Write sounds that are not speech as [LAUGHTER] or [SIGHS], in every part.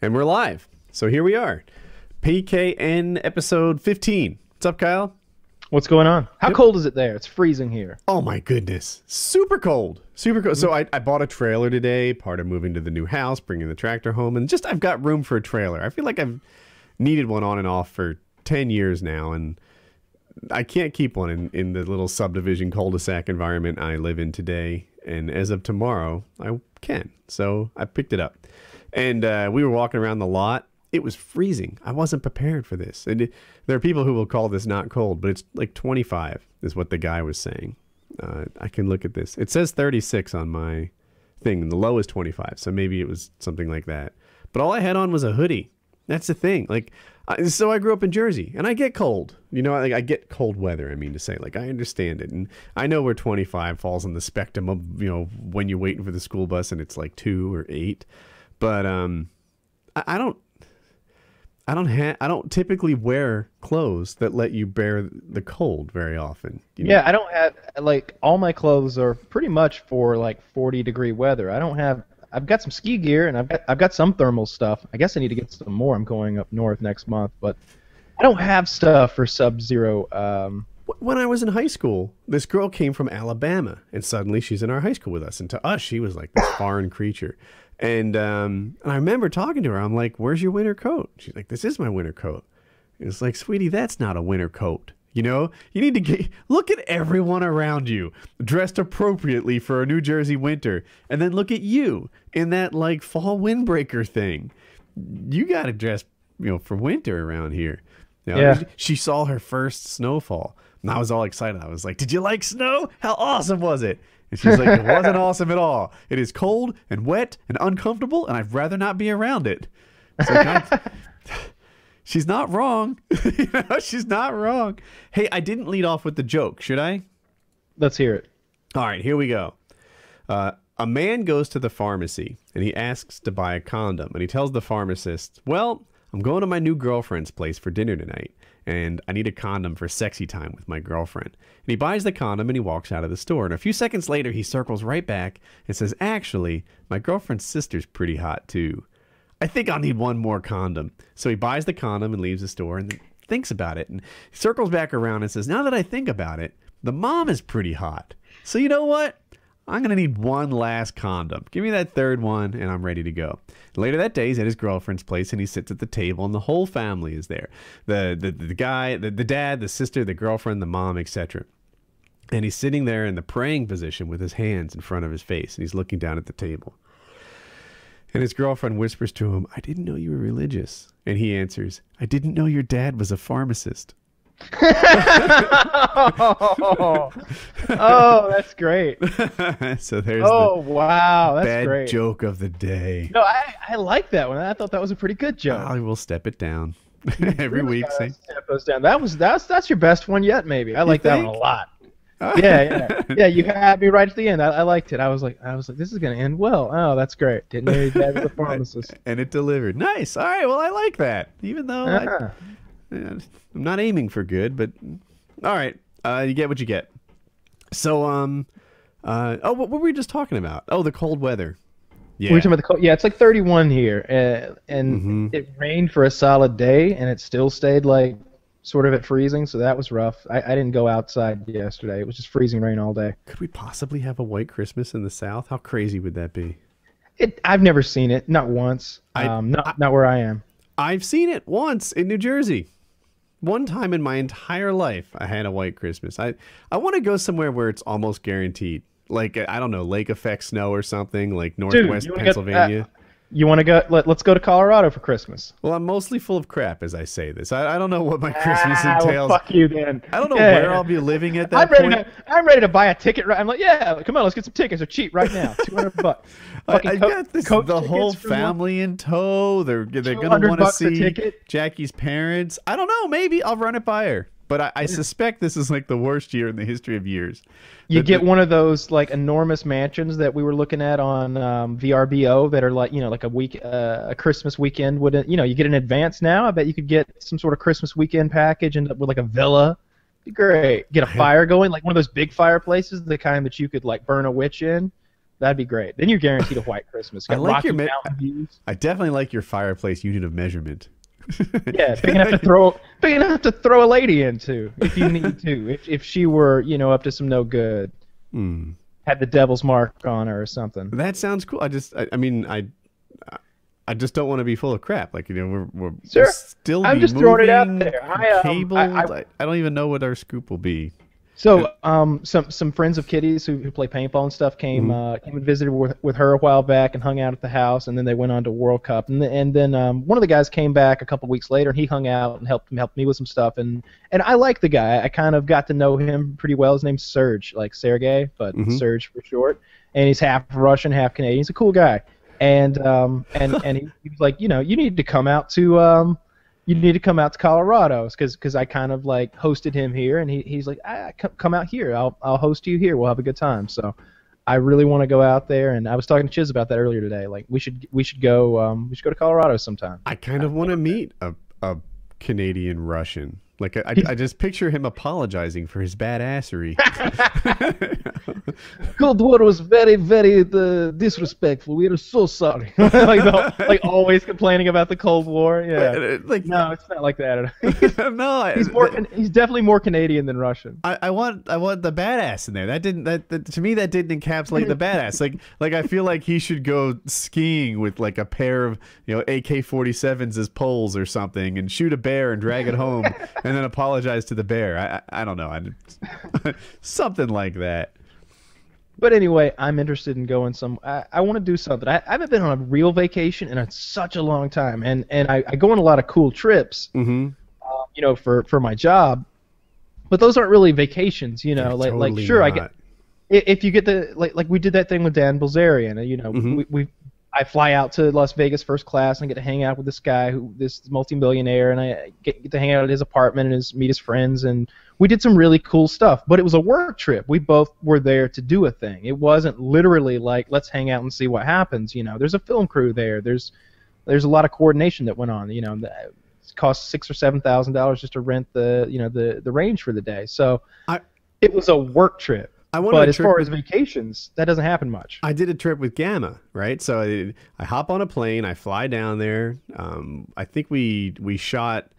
And we're live. So here we are. PKN episode 15. What's up, Kyle? What's going on? How cold is it there? It's freezing here. Oh my goodness. Super cold. Super cold. So I, I bought a trailer today, part of moving to the new house, bringing the tractor home, and just I've got room for a trailer. I feel like I've needed one on and off for 10 years now, and I can't keep one in, in the little subdivision cul-de-sac environment I live in today. And as of tomorrow, I can. So I picked it up. And uh, we were walking around the lot. It was freezing. I wasn't prepared for this. And it, there are people who will call this not cold, but it's like 25 is what the guy was saying. Uh, I can look at this. It says 36 on my thing. The low is 25. So maybe it was something like that. But all I had on was a hoodie. That's the thing. Like, I, so I grew up in Jersey, and I get cold. You know, like I get cold weather. I mean to say, like I understand it, and I know where 25 falls on the spectrum of you know when you're waiting for the school bus and it's like two or eight. But um, I, I don't. I don't ha- I don't typically wear clothes that let you bear the cold very often. you know? Yeah, I don't have like all my clothes are pretty much for like 40 degree weather. I don't have I've got some ski gear and I've got I've got some thermal stuff. I guess I need to get some more. I'm going up north next month, but I don't have stuff for sub-zero um when I was in high school, this girl came from Alabama, and suddenly she's in our high school with us. And to us, she was like this foreign creature. And um, and I remember talking to her. I'm like, "Where's your winter coat?" She's like, "This is my winter coat." It's like, sweetie, that's not a winter coat. You know, you need to get look at everyone around you dressed appropriately for a New Jersey winter, and then look at you in that like fall windbreaker thing. You got to dress, you know, for winter around here. You know, Yeah. She saw her first snowfall, and I was all excited. I was like, "Did you like snow? How awesome was it?" And she's like, "It [LAUGHS] wasn't awesome at all. It is cold and wet and uncomfortable, and I'd rather not be around it." It's [LAUGHS] like, she's not wrong. [LAUGHS] you know, she's not wrong. Hey, I didn't lead off with the joke, should I? let's hear it. All right, here we go. Uh, a man goes to the pharmacy and he asks to buy a condom. And he tells the pharmacist, Well, I'm going to my new girlfriend's place for dinner tonight, and I need a condom for sexy time with my girlfriend. And he buys the condom and he walks out of the store. And a few seconds later, he circles right back and says, Actually, my girlfriend's sister's pretty hot too. I think I'll need one more condom. So he buys the condom and leaves the store and thinks about it and circles back around and says, Now that I think about it, the mom is pretty hot. So you know what? I'm going to need one last condom. Give me that third one and I'm ready to go. Later that day, he's at his girlfriend's place and he sits at the table and the whole family is there. The the, the guy, the, the dad, the sister, the girlfriend, the mom, etc. And he's sitting there in the praying position with his hands in front of his face and he's looking down at the table. And his girlfriend whispers to him, I didn't know you were religious. And he answers, I didn't know your dad was a pharmacist. Oh, [LAUGHS] oh, that's great. [LAUGHS] so there's Oh, wow, that's bad great. joke of the day. No, I I like that one. I thought that was a pretty good joke. I will step it down [LAUGHS] every Really week. step those down. That was that's that's your best one yet, maybe. I like that one a lot. yeah, yeah, yeah. You had me right at the end. I, I liked it. I was like, I was like, this is gonna end well. Oh, that's great. Didn't know your dad was a pharmacist. and it delivered. Nice. All right. Well, I like that. Even though Uh-huh. Yeah, I'm not aiming for good, but all right. Uh, you get what you get. So, um, uh, oh, what, were we just talking about? Oh, the cold weather. Yeah. We were talking about the cold. Yeah, it's like 31 here, uh, and Mhm. it rained for a solid day, and it still stayed like sort of at freezing. So that was rough. I, I didn't go outside yesterday. It was just freezing rain all day. Could we possibly have a white Christmas in the South? How crazy would that be? It. I've never seen it. Not once. I- um, not not where I am. I've seen it once in New Jersey. One time in my entire life, I had a white Christmas. I I want to go somewhere where it's almost guaranteed. Like I don't know, lake effect snow or something, like northwest you wanna get- uh, Pennsylvania. You want to go? Let, let's go to Colorado for Christmas. well, I'm mostly full of crap as I say this. I, I don't know what my Christmas Ah, well, entails. fuck you then. I don't know Yeah. where I'll be living at that I'm ready point. to. I'm ready to buy a ticket. Right. I'm like, yeah, come on, let's get some tickets. They're cheap right now. Two hundred [LAUGHS] bucks. I, I got this, the whole tickets for one- family in tow. They're they're gonna want to see? Jackie's parents. I don't know. Maybe I'll run it by her. But I, I suspect this is like the worst year in the history of years. You The- get the- one of those like enormous mansions that we were looking at on um, VRBO that are like you know like a week uh, a Christmas weekend would you know you get an advance now. I bet you could get some sort of Christmas weekend package and with like a villa. Be great. Get a fire going like one of those big fireplaces, the kind that you could like burn a witch in. That'd be great. Then you're guaranteed a white Christmas. I like your views. I definitely like your fireplace unit of measurement. Yeah, big enough to throw big enough to throw a lady into if you need to. [LAUGHS] If if she were, you know, up to some no good. Hmm. Had the devil's mark on her or something. That sounds cool. I just, I, I mean, I, I just don't want to be full of crap. Like you know, we're, we're Sure. we'll still. I'm just throwing it out there. I, um, cabled. I, I- I don't even know what our scoop will be. So, um, some some friends of Kitty's who, who play paintball and stuff came uh, came and visited with, with her a while back and hung out at the house, and then they went on to World Cup, and, and then um, one of the guys came back a couple weeks later, and he hung out and helped helped me with some stuff, and and I like the guy. I kind of got to know him pretty well. His name's Serge, like Sergey, but Mhm. Serge for short, and he's half Russian, half Canadian. He's a cool guy, and um, and and he, he was like, you know, you need to come out to um, you need to come out to Colorado because I kind of like hosted him here, and he, he's like, ah, come, come out here. I'll I'll host you here. We'll have a good time. So I really want to go out there, and I was talking to Chiz about that earlier today. Like we should we should go um, we should go to Colorado sometime. I kind of want to meet a, a Canadian Russian. Like I, I, just picture him apologizing for his badassery. [LAUGHS] Cold War was very very uh, disrespectful. We are so sorry. [LAUGHS] like the, like always complaining about the Cold War. Yeah. like No, it's not like that. At all. [LAUGHS] No, I- he's more he's definitely more Canadian than Russian. I, I want I want the badass in there. That didn't that, that to me that didn't encapsulate the badass. Like like I feel like he should go skiing with like a pair of you know AK forty sevens as poles or something and shoot a bear and drag it home and then apologize to the bear. I I, I don't know. I, [LAUGHS] something like that. But anyway, I'm interested in going some. I, I want to do something. I, I haven't been on a real vacation in such a long time, and and I, I go on a lot of cool trips, Mm-hmm. uh, you know, for for my job. But those aren't really vacations, you know. like like sure, I get if you get the like like we did that thing with Dan Bilzerian, you know, Mhm. we, we I fly out to Las Vegas first class and I get to hang out with this guy who this multimillionaire and I get, get to hang out at his apartment and his, meet his friends and we did some really cool stuff. But it was a work trip. We both were there to do a thing. It wasn't literally like let's hang out and see what happens. You know, there's a film crew there. There's there's a lot of coordination that went on. You know, it cost six or seven thousand dollars just to rent the you know the the range for the day. So I- it was a work trip. I went But as far as vacations, that doesn't happen much. I did a trip with Gamma, right? So I, I hop on a plane, I fly down there. Um, I think we we shot,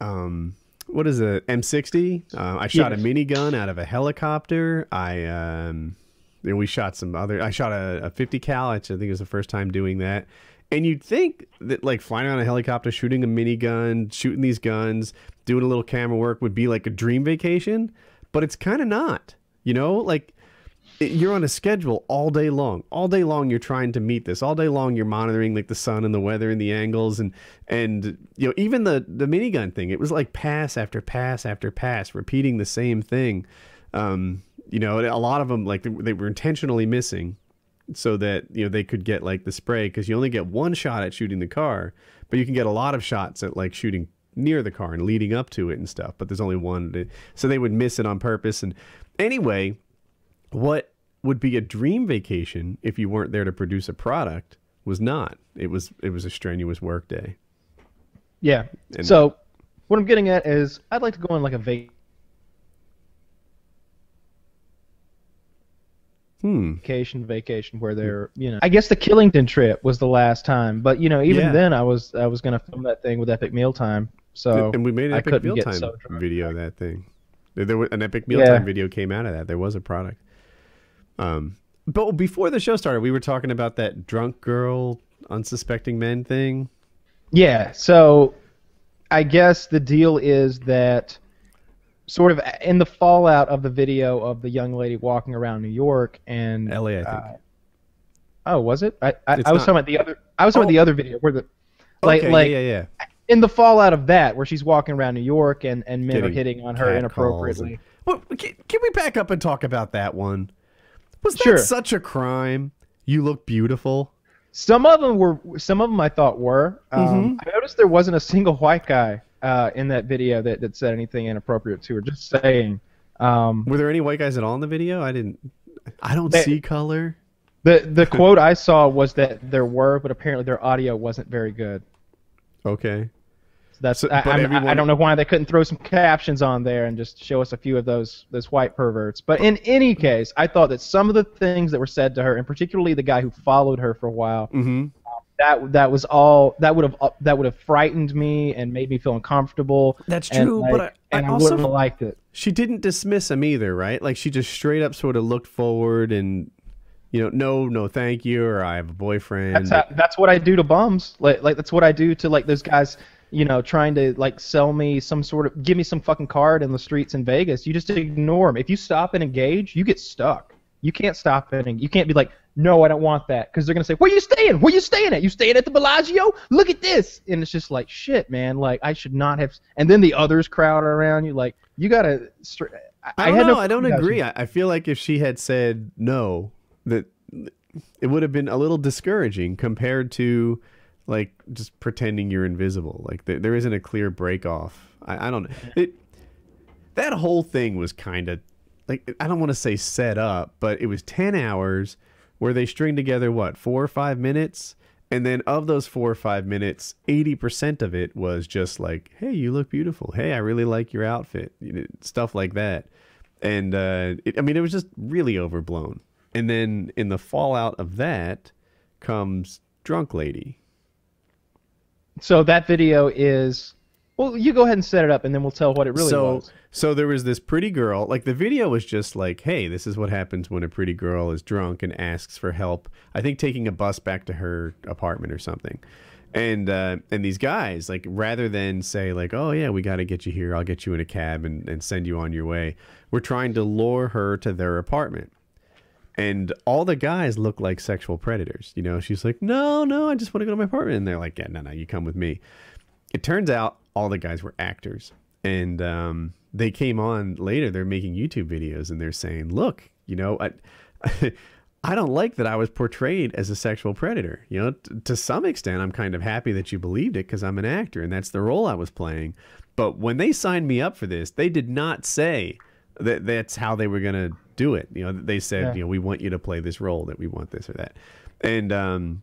um, what is it, M60? Uh, I shot Yes. a minigun out of a helicopter. I um, then we shot some other. I shot a, a 50 cal. Which I think it was the first time doing that. And you'd think that like flying on a helicopter, shooting a minigun, shooting these guns, doing a little camera work would be like a dream vacation, but it's kind of not. You know, like you're on a schedule all day long. All day long you're trying to meet this. All day long you're monitoring like the sun and the weather and the angles and and you know even the the minigun thing. It was like pass after pass after pass, repeating the same thing. Um, you know, a lot of them like they, they were intentionally missing so that you know they could get like the spray because you only get one shot at shooting the car, but you can get a lot of shots at like shooting near the car and leading up to it and stuff. But there's only one, so they would miss it on purpose. And anyway, what would be a dream vacation if you weren't there to produce a product was not. It was it was a strenuous work day. Yeah. And- so what I'm getting at is I'd like to go on like a Hmm. vacation vacation where they're you know I guess the Killington trip was the last time, but you know even Yeah. then I was I was gonna film that thing with Epic Mealtime. So and we made an I epic mealtime so video of that thing. There, there was an epic Yeah. mealtime video came out of that. There was a product. Um, but before the show started, we were talking about that drunk girl, unsuspecting men thing. Yeah, so I guess the deal is that sort of in the fallout of the video of the young lady walking around New York and L.A. I think. uh, oh, was it? I, I, I was not- talking about the other. I was talking about the other video where the like okay, like yeah, yeah, yeah. In the fallout of that where she's walking around New York and and men are hitting on her inappropriately. and- Well, can, can we back up and talk about that one? Was that Sure. such a crime? You look beautiful. Some of them were. Some of them I thought were. Um, Mm-hmm. I noticed there wasn't a single white guy uh, in that video that, that said anything inappropriate to her. Just saying. Um, Were there any white guys at all in the video? I didn't. I don't They- see color. the the [LAUGHS] quote I saw was that there were, but apparently their audio wasn't very good. Okay. That's So- I, but I'm- I- I don't know why they couldn't throw some captions on there and just show us a few of those those white perverts. But in any case, I thought that some of the things that were said to her, and particularly the guy who followed her for a while, Mm-hmm. that that was all that would have that would have frightened me and made me feel uncomfortable. That's and, true, like, but I- I and I, also- wouldn't have liked it. She didn't dismiss him either, right? Like she just straight up sort of looked forward and, you know, no, no, thank you, or I have a boyfriend. That's how, that's what I do to bums. Like like that's what I do to like those guys. You know, trying to like sell me some sort of give me some fucking card in the streets in Vegas. You just ignore them. If you stop and engage, you get stuck. You can't stop it, and you can't be like, no, I don't want that, because they're gonna say, where you staying? Where you staying at? You staying at the Bellagio? Look at this, and it's just like, shit, man. Like I should not have. And then the others crowd around you. Like you gotta. I, I don't know. no I don't agree. I, I feel like if she had said no, that it would have been a little discouraging compared to like just pretending you're invisible. Like there, there isn't a clear break off. I, I don't know. It that whole thing was kind of like I don't want to say set up, but it was ten hours where they string together what four or five minutes. And then of those four or five minutes, eighty percent of it was just like, "Hey, you look beautiful. Hey, I really like your outfit." You know, stuff like that. And uh, it, I mean, it was just really overblown. And then in the fallout of that comes drunk lady. So that video is. Well, you go ahead and set it up, and then we'll tell what it really so, was. So there was this pretty girl. Like the video was just like, "Hey, this is what happens when a pretty girl is drunk and asks for help." I think taking a bus back to her apartment or something. And uh, and these guys, like, rather than say like, "Oh yeah, we got to get you here. I'll get you in a cab and, and send you on your way," we're trying to lure her to their apartment. And all the guys look like sexual predators. You know, she's like, "No, no, I just want to go to my apartment." And they're like, "Yeah, no, no, you come with me." It turns out all the guys were actors, and um, they came on later. They're making YouTube videos, and they're saying, "Look, you know, I, [LAUGHS] I don't like that I was portrayed as a sexual predator. You know, t- to some extent, I'm kind of happy that you believed it because I'm an actor, and that's the role I was playing. But when they signed me up for this, they did not say that that's how they were gonna do it. You know, they said, Yeah. you know, we want you to play this role, that we want this or that, and um,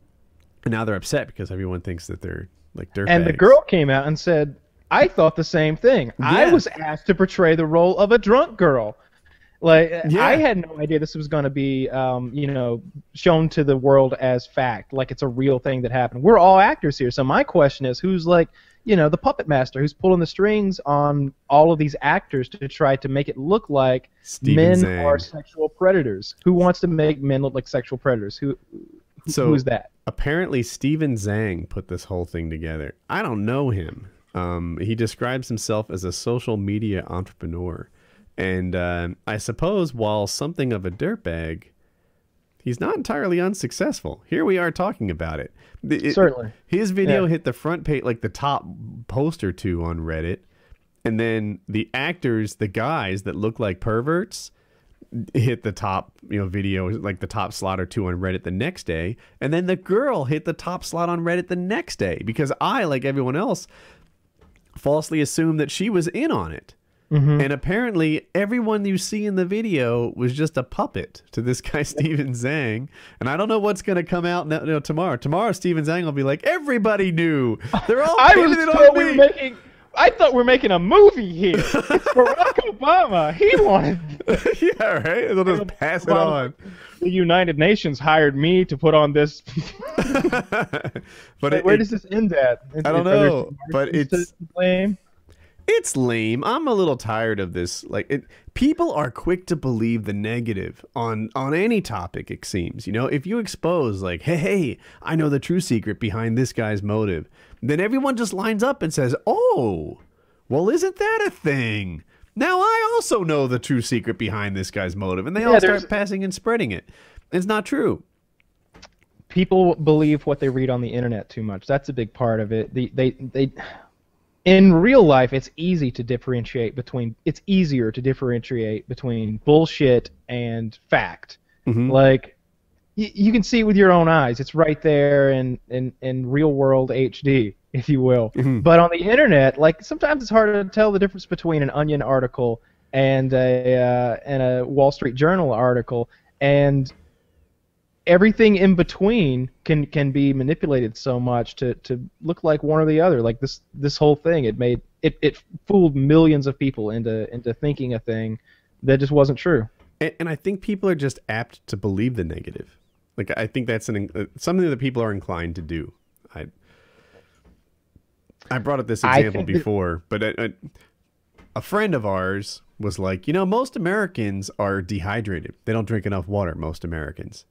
now they're upset because everyone thinks that they're like dirtbags. And the girl came out and said, I thought the same thing. I was asked to portray the role of a drunk girl. Like Yeah. I had no idea this was going to be, um, you know, shown to the world as fact, like it's a real thing that happened. We're all actors here, so my question is, who's like, you know, the puppet master, who's pulling the strings on all of these actors to try to make it look like Steven men Zhang. are sexual predators? Who wants to make men look like sexual predators? Who, who So- who's that? apparently Steven Zhang put this whole thing together. I don't know him. Um, he describes himself as a social media entrepreneur, and uh, I suppose while something of a dirtbag, he's not entirely unsuccessful. Here we are talking about it. It- Certainly. his video Yeah. hit the front page, like the top post or two on Reddit, and then the actors, the guys that look like perverts, hit the top you know video like the top slot or two on reddit the next day and then the girl hit the top slot on reddit the next day because i like everyone else falsely assumed that she was in on it Mm-hmm. and apparently everyone you see in the video was just a puppet to this guy [LAUGHS] steven zhang and i don't know what's going to come out you know, tomorrow tomorrow steven zhang will be like everybody knew they're all [LAUGHS] I was on we me making. I thought we are making a movie here. [LAUGHS] It's Barack Obama. He wanted. yeah right they'll just pass it on The United Nations hired me to put on this. but it, where it- does this end at? I don't know, but it's- blame. It's lame. I'm a little tired of this. Like, it, people are quick to believe the negative on on any topic. It seems, you know, if you expose like, hey, hey, I know the true secret behind this guy's motive, then everyone just lines up and says, oh, well, isn't that a thing? Now I also know the true secret behind this guy's motive, and they Yeah, all there's- start passing and spreading it. It's not true. People believe what they read on the internet too much. That's a big part of it. The, they they. In real life, it's easy to differentiate between. It's easier to differentiate between bullshit and fact. Mhm. Like y- you can see it with your own eyes. It's right there in in, in real world HD, [LAUGHS] if you will. Mhm. But on the internet, like sometimes it's hard to tell the difference between an Onion article and a uh, and a Wall Street Journal article, and everything in between can can be manipulated so much to, to look like one or the other. Like this this whole thing, it made it, it fooled millions of people into into thinking a thing that just wasn't true. And, and I think people are just apt to believe the negative. Like I think that's an uh, something that people are inclined to do. I I brought up this example think that- before, but a, a, a friend of ours was like, you know, most Americans are dehydrated. They don't drink enough water. Most Americans,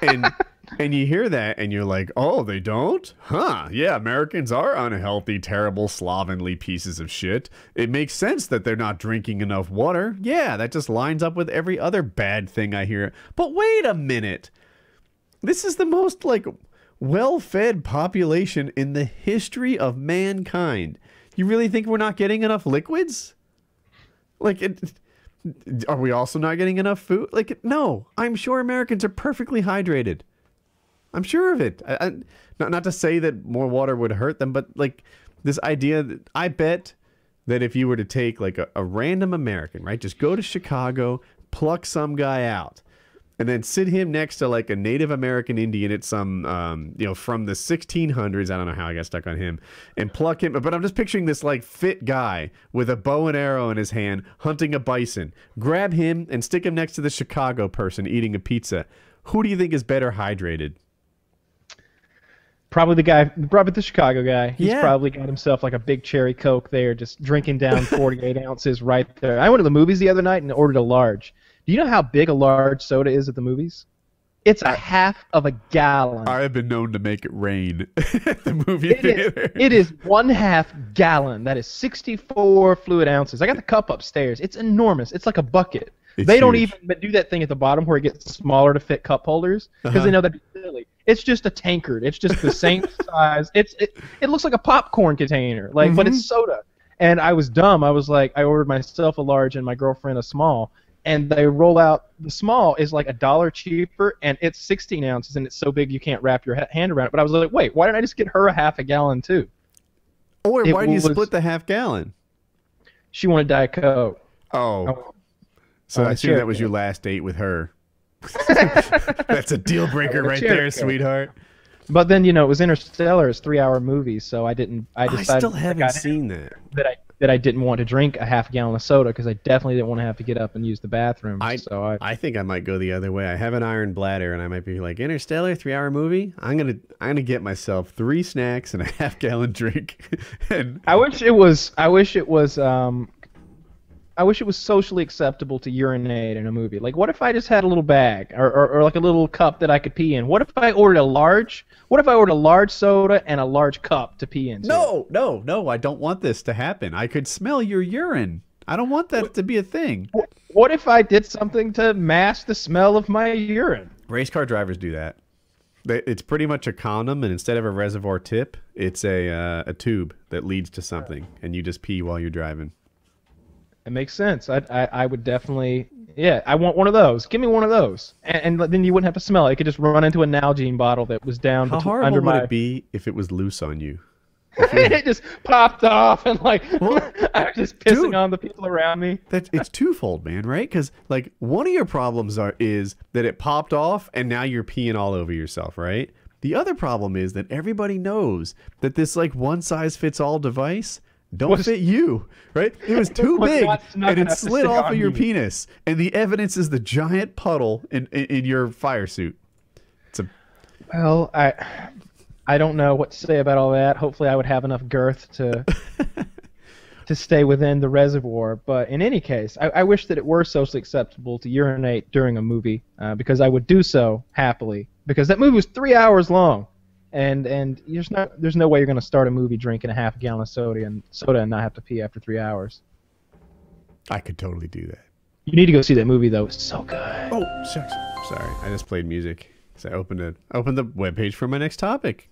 and and you hear that, and you're like, oh, they don't, huh? Yeah, Americans are unhealthy, terrible, slovenly pieces of shit. It makes sense that they're not drinking enough water. Yeah, that just lines up with every other bad thing I hear. But wait a minute this is the most like well-fed population in the history of mankind. You really think we're not getting enough liquids? Like it are we also not getting enough food? Like no, I'm sure Americans are perfectly hydrated. I'm sure of it. I, I, not not to say that more water would hurt them, but like this idea that I bet that if you were to take like a, a random American, right, just go to Chicago, pluck some guy out, and then sit him next to like a Native American Indian at some, um, you know, from the 1600s. I don't know how I got stuck on him, and pluck him. But I'm just picturing this like fit guy with a bow and arrow in his hand, hunting a bison. Grab him and stick him next to the Chicago person eating a pizza. Who do you think is better hydrated? Probably the guy, probably the Chicago guy. He's Yeah. probably got himself like a big cherry coke there, just drinking down 48 ounces right there. I went to the movies the other night and ordered a large. Do you know how big a large soda is at the movies? It's a half of a gallon. I have been known to make it rain [LAUGHS] at the movie It is, it is one half gallon. That is 64 fluid ounces. I got the cup upstairs. It's enormous. It's like a bucket. It's they don't even do that thing at the bottom where it gets smaller to fit cup holders because Uh-huh. they know that'd be silly. It's just a tankard. It's just the same [LAUGHS] size. It's it, it looks like a popcorn container, like but Mm-hmm. it's soda. And I was dumb. I was like, I ordered myself a large and my girlfriend a small. And they roll out the small is like a dollar cheaper, and it's 16 ounces, and it's so big you can't wrap your hand around it. But I was like, wait, why didn't I just get her a half a gallon too? Oh, or it why do you split the half gallon? She wanted Diet Coke. Oh, so Oh, I assume that was your last date with her. [LAUGHS] That's a deal breaker right there, Coke. sweetheart. But then you know it was Interstellar, it's three hour movie, so I didn't. I I still haven't seen that. that I that I didn't want to drink a half gallon of soda because I definitely didn't want to have to get up and use the bathroom. I- so I I think I might go the other way. I have an iron bladder, and I might be like Interstellar, three-hour movie. I'm gonna I'm gonna get myself three snacks and a [LAUGHS] half-gallon drink, [LAUGHS] and I wish it was I wish it was um I wish it was socially acceptable to urinate in a movie. Like, what if I just had a little bag or, or, or like a little cup that I could pee in? What if I ordered a large? What if I ordered a large soda and a large cup to pee into? no, no, no. I don't want this to happen. I could smell your urine. I don't want that to be a thing. What if I did something to mask the smell of my urine? Race car drivers do that. It's pretty much a condom, and instead of a reservoir tip, it's a uh, a tube that leads to something, and you just pee while you're driving. It makes sense. I, I, I would definitely, yeah, I want one of those. Give me one of those, and, and then you wouldn't have to smell it. You could just run into a Nalgene bottle that was down How bet- horrible under would my. it be if it was loose on you? [LAUGHS] it just popped off, and like [LAUGHS] I was just pissing dude. on the people around me. That it's twofold, man, right? Because like one of your problems are is that it popped off and now you're peeing all over yourself, right? The other problem is that everybody knows that this like one size fits all device don't Was- fit you, right? It was [LAUGHS] too big and it [LAUGHS] slid off of your you. penis, and the evidence is the giant puddle in in, in your fire suit. It's a Well, I, I don't know what to say about all that. Hopefully, I would have enough girth to. [LAUGHS] To stay within the reservoir, but in any case, I, I wish that it were socially acceptable to urinate during a movie, uh, because I would do so happily. Because that movie was three hours long, and and there's not there's no way you're going to start a movie drinking a half gallon of soda and soda and not have to pee after three hours. I could totally do that. You need to go see that movie though; it's so good. Oh, shucks. Sorry, I just played music. So I opened it. Opened the webpage for my next topic.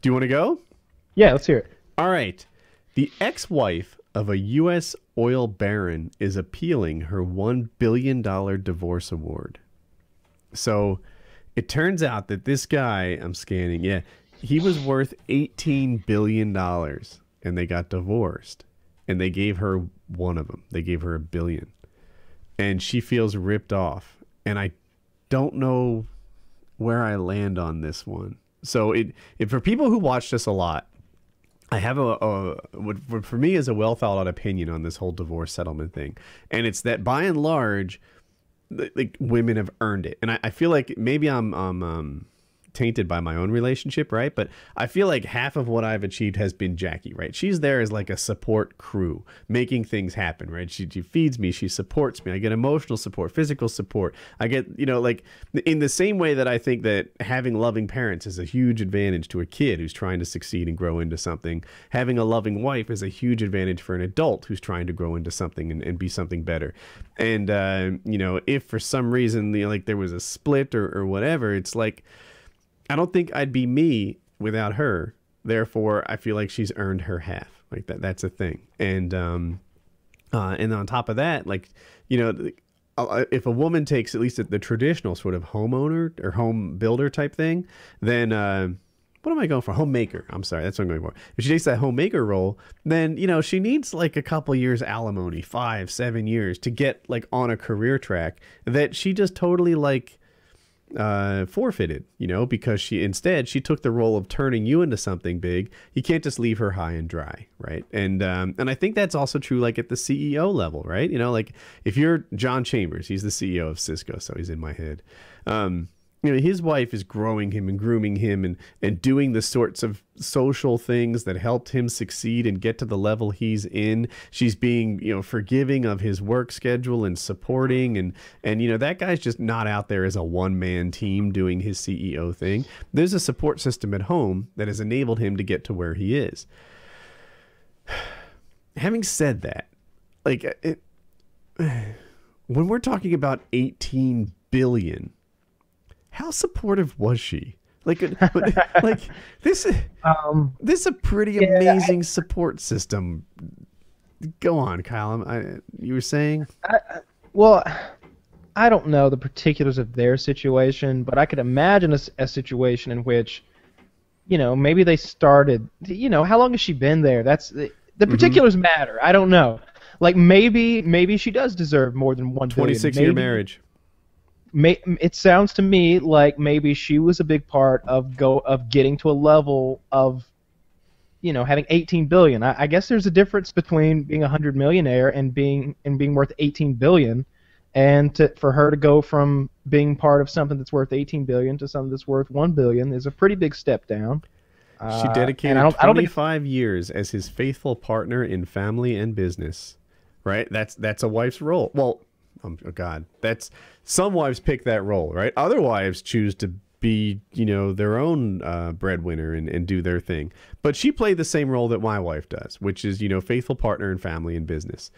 Do you want to go? Yeah, let's hear it. All right. The ex-wife of a U.S. oil baron is appealing her one billion dollar divorce award. So, it turns out that this guy I'm scanning, yeah, he was worth eighteen billion dollars, and they got divorced, and they gave her one of them. They gave her a billion, and she feels ripped off. And I don't know where I land on this one. So it, it for people who watch this a lot, I have a, a what, for me is a well thought out opinion on this whole divorce settlement thing, and it's that by and large, like women have earned it, and I, I feel like maybe I'm I'm um, tainted by my own relationship, right? But I feel like half of what I've achieved has been Jackie, right? She's there as like a support crew, making things happen, right? She, she feeds me, she supports me. I get emotional support, physical support. I get, you know, like in the same way that I think that having loving parents is a huge advantage to a kid who's trying to succeed and grow into something. Having a loving wife is a huge advantage for an adult who's trying to grow into something and, and be something better. And, uh, you know, if for some reason, you know, like there was a split or, or whatever, it's like, I don't think I'd be me without her. Therefore, I feel like she's earned her half. Like that. That's a thing. And um, uh, and on top of that, like you know, uh, if a woman takes at least the traditional sort of homeowner or home builder type thing, then uh, what am I going for? Homemaker. I'm sorry, that's what I'm going for. If she takes that homemaker role, then you know she needs like a couple years alimony, five, seven years to get like on a career track that she just totally like uh, forfeited, you know, because she instead she took the role of turning you into something big. You can't just leave her high and dry, right? And um, and I think that's also true, like at the CEO level, right? You know, like if you're John Chambers, he's the CEO of Cisco, so he's in my head. Um, you know his wife is growing him and grooming him and and doing the sorts of social things that helped him succeed and get to the level he's in. She's being you know forgiving of his work schedule and supporting and and you know that guy's just not out there as a one man team doing his CEO thing. There's a support system at home that has enabled him to get to where he is. [SIGHS] Having said that like it, [SIGHS] when we're talking about 18 billion how supportive was she? Like, [LAUGHS] like this, um, this is a pretty yeah, amazing I, support system. Go on, Kyle. I, you were saying? I, well, I don't know the particulars of their situation, but I could imagine a, a situation in which, you know, maybe they started. You know, how long has she been there? That's the, the mm-hmm. particulars mm-hmm. matter. I don't know. Like maybe, maybe she does deserve more than one. Twenty-six year marriage may, it sounds to me like maybe she was a big part of go of getting to a level of you know having 18 billion. I, I guess there's a difference between being a hundred millionaire and being and being worth 18 billion. And to, for her to go from being part of something that's worth 18 billion to something that's worth 1 billion is a pretty big step down. She uh, dedicated uh, 25 think... years as his faithful partner in family and business right? That's that's a wife's role. Well oh God, that's some wives pick that role, right? Other wives choose to be, you know, their own uh, breadwinner and, and do their thing. But she played the same role that my wife does, which is, you know, faithful partner in family and business.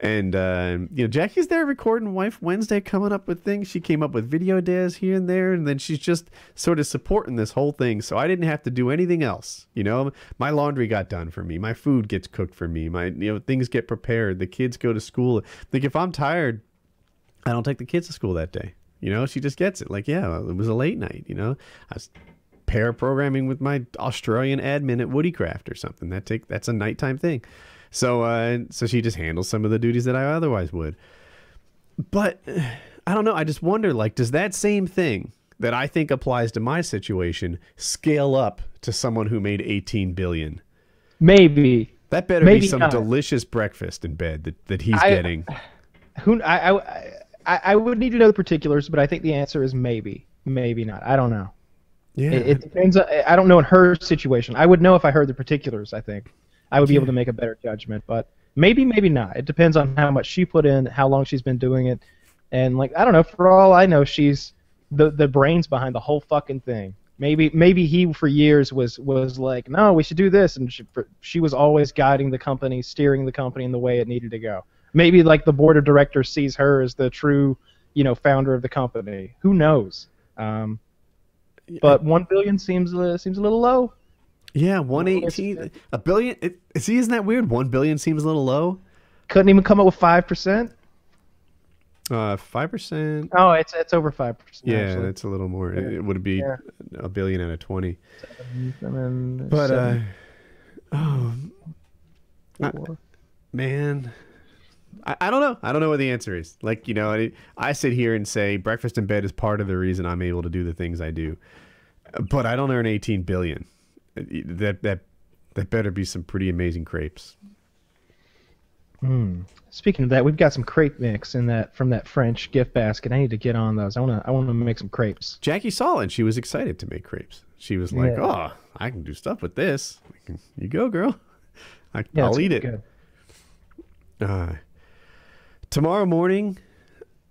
And uh, you know, Jackie's there recording Wife Wednesday, coming up with things. She came up with video days here and there, and then she's just sort of supporting this whole thing. So I didn't have to do anything else. You know, my laundry got done for me, my food gets cooked for me, my you know things get prepared, the kids go to school. Like if I'm tired, I don't take the kids to school that day. You know, she just gets it. Like, yeah, it was a late night. You know, I was pair programming with my Australian admin at Woodycraft or something. That take that's a nighttime thing. So, uh, so she just handles some of the duties that I otherwise would. But [SIGHS] I don't know. I just wonder, like, does that same thing that I think applies to my situation scale up to someone who made 18 billion? Maybe. That better Maybe be some not. delicious breakfast in bed that, that he's I, getting. [SIGHS] Who I, I I, I would need to know the particulars, but I think the answer is maybe, maybe not. I don't know. Yeah. It, it depends. On, I don't know in her situation. I would know if I heard the particulars. I think I would be able to make a better judgment, but maybe, maybe not. It depends on how much she put in, how long she's been doing it, and like I don't know. For all I know, she's the the brains behind the whole fucking thing. Maybe maybe he for years was was like, no, we should do this, and she, she was always guiding the company, steering the company in the way it needed to go maybe like the board of directors sees her as the true, you know, founder of the company. Who knows? Um, but one billion seems uh, seems a little low. Yeah, one eighteen, a billion. It, see, isn't that weird? One billion seems a little low. Couldn't even come up with five percent. Uh, five percent. Oh, it's it's over five percent. Yeah, actually. that's a little more. Yeah. It would be yeah. a billion out of twenty. Seven, seven, but seven. uh, oh, I, man, I, I don't know. I don't know what the answer is. Like you know, I, I sit here and say breakfast in bed is part of the reason I'm able to do the things I do, but I don't earn 18 billion. That that that better be some pretty amazing crepes. Speaking of that, we've got some crepe mix in that from that French gift basket. I need to get on those. I wanna I wanna make some crepes. Jackie saw it and she was excited to make crepes. She was like, Yeah. "Oh, I can do stuff with this." Can- You go, girl. I, Yeah, I'll it's eat it. Good. Uh, tomorrow morning,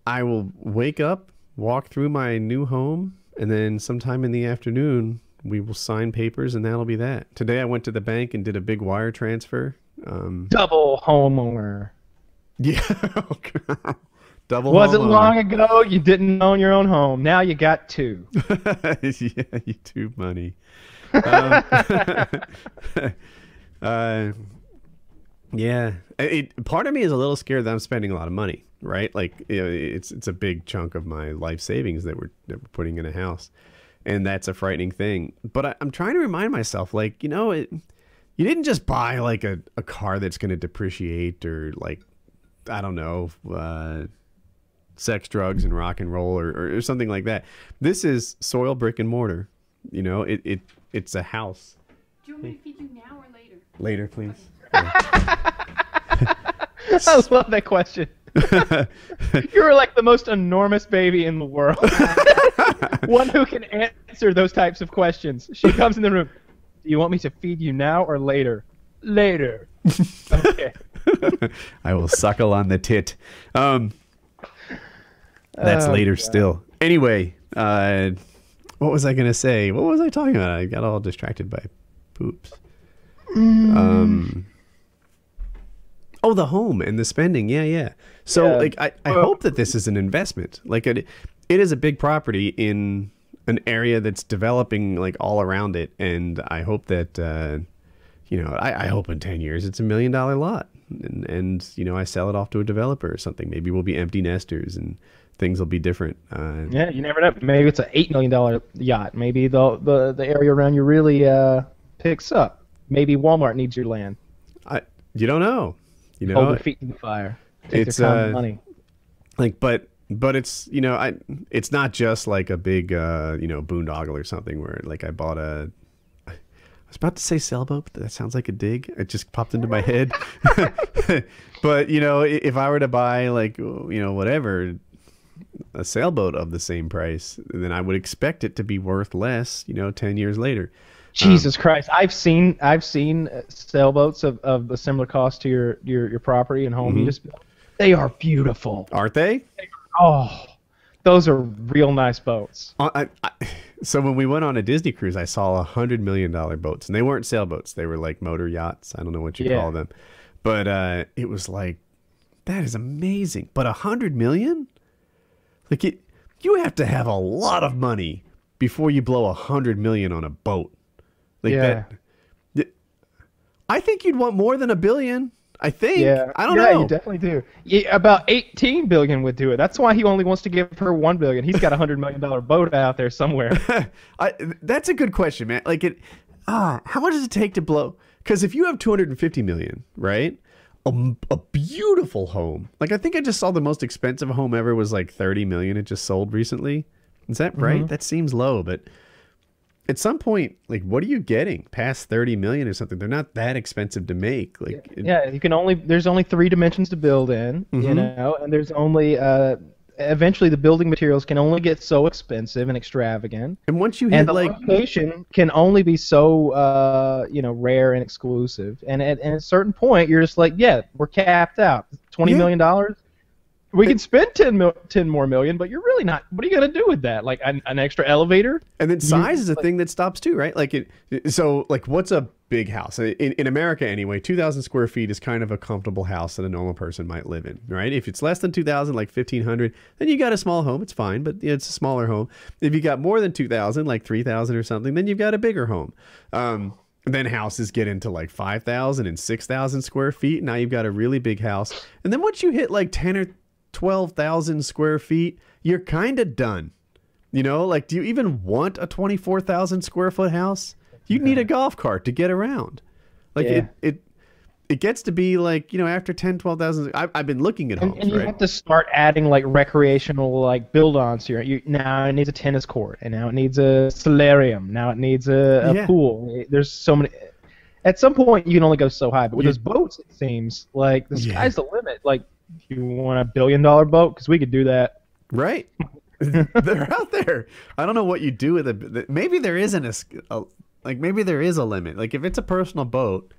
I will wake up, walk through my new home, and then sometime in the afternoon, we will sign papers, and that'll be that. Today, I went to the bank and did a big wire transfer. Um, Double homeowner. [LAUGHS] yeah, [LAUGHS] double. Was it homeowner. long ago you didn't own your own home? Now you got two. [LAUGHS] yeah, YouTube money. Um, uh, yeah, it, part of me is a little scared that I'm spending a lot of money. Right, like you know, it's it's a big chunk of my life savings that we're that we're putting in a house, and that's a frightening thing. But I, I'm trying to remind myself, like you know, it, you didn't just buy like a, a car that's going to depreciate or like I don't know. Uh, sex, drugs, and rock and roll, or, or, or something like that. This is soil, brick, and mortar. You know, it, it it's a house. Do you want me to feed you now or later? Later, please. [LAUGHS] I love that question. [LAUGHS] You're like the most enormous baby in the world. [LAUGHS] One who can answer those types of questions. She comes in the room. Do you want me to feed you now or later? Later. Okay. I will suckle on the tit. Um, that's Oh, later God. still. Anyway, uh, what was I gonna say? What was I talking about? I got all distracted by poops. Mm. Um. Oh, the home and the spending. Yeah, yeah. So, Yeah. like, I, I Well- hope that this is an investment. Like, it, it is a big property in an area that's developing, like, all around it. And I hope that, uh, you know, I, I hope in 10 years it's a million dollar lot. And, and, you know, I sell it off to a developer or something. Maybe we'll be empty nesters and things will be different. Uh, Yeah, you never know. Maybe it's an eight million dollar yacht. Maybe the, the the area around you really uh, picks up. Maybe Walmart needs your land. I, you don't know. You know, Hold their feet to the fire. Take it's, uh, money. like but but it's you know i it's not just like a big uh you know boondoggle or something where like i bought a i was about to say sailboat but that sounds like a dig it just popped into my head [LAUGHS] but you know if i were to buy like you know whatever a sailboat of the same price then i would expect it to be worth less you know 10 years later Jesus Christ! I've seen I've seen sailboats of, of a similar cost to your your, your property and home. Mm-hmm. You just they are beautiful. aren't they Oh, those are real nice boats. Uh, I, I, so when we went on a Disney cruise, I saw a hundred million dollar boats, and they weren't sailboats; they were like motor yachts. I don't know what you Yeah. call them, but uh, it was like that is amazing. But a hundred million, like it, you have to have a lot of money before you blow a hundred million on a boat. Like Yeah. that. I think you'd want more than a billion. I think. Yeah, I don't know. yeah, know. you definitely do. Yeah, about 18 billion would do it. That's why he only wants to give her one billion. He's got a hundred million dollar boat out there somewhere. [LAUGHS] I, that's a good question, man. Like it, ah, how much does it take to blow? Because if you have 250 million, right? A, a beautiful home. Like I think I just saw the most expensive home ever was like 30 million. It just sold recently. Is that right? That seems low, but at some point, like, what are you getting past 30 million or something? They're not that expensive to make. Like, it- yeah, you can only there's only three dimensions to build in, you Mhm. know, and there's only uh, eventually the building materials can only get so expensive and extravagant, and once you hit and the like, location can only be so uh, you know rare and exclusive. And at, and at a certain point, you're just like, yeah, we're capped out. Twenty Yeah. million dollars. We can spend 10, mil- 10 more million, but you're really not. What are you gonna do with that? Like an, an extra elevator? And then size is a thing that stops too, right? Like it. So like, what's a big house in, in America anyway? Two thousand square feet is kind of a comfortable house that a normal person might live in, right? If it's less than two thousand, like fifteen hundred, then you got a small home. It's fine, but it's a smaller home. If you got more than two thousand, like three thousand or something, then you've got a bigger home. Um, then houses get into like 5,000 and 6,000 square feet. Now you've got a really big house. And then once you hit like 10 or 12,000 square feet, you're kind of done. You know, like, do you even want a 24,000 square foot house? You need a [LAUGHS] golf cart to get around. Like, Yeah. it, it, it gets to be like you know after 10 12,000 I've, I've been looking at And, homes and you right have to start adding like recreational like build-ons here. You, now it needs a tennis court, and now it needs a solarium. Now it needs a, a Yeah. pool. There's so many. At some point, you can only go so high. But with those boats, it seems like the Yeah. sky's the limit. Like, you want a billion-dollar boat? Because we could do that. right [LAUGHS] they're out there I don't know what you do with it maybe there isn't a, a- like maybe there is a limit like if it's a personal boat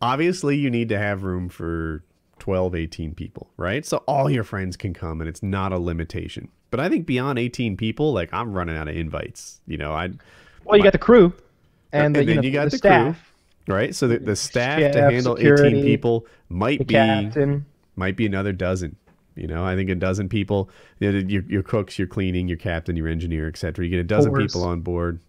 obviously you need to have room for 12 18 people right so all your friends can come and it's not a limitation but i think beyond 18 people like i'm running out of invites you know i Well, you got the crew, and, And the, you, then know, you got the, the crew. staff, right so the, the staff to handle security, 18 people might be captain. Might be another dozen you know i think a dozen people you know, your, your cooks your cleaning your captain your engineer etc you get a dozen Horse. people on board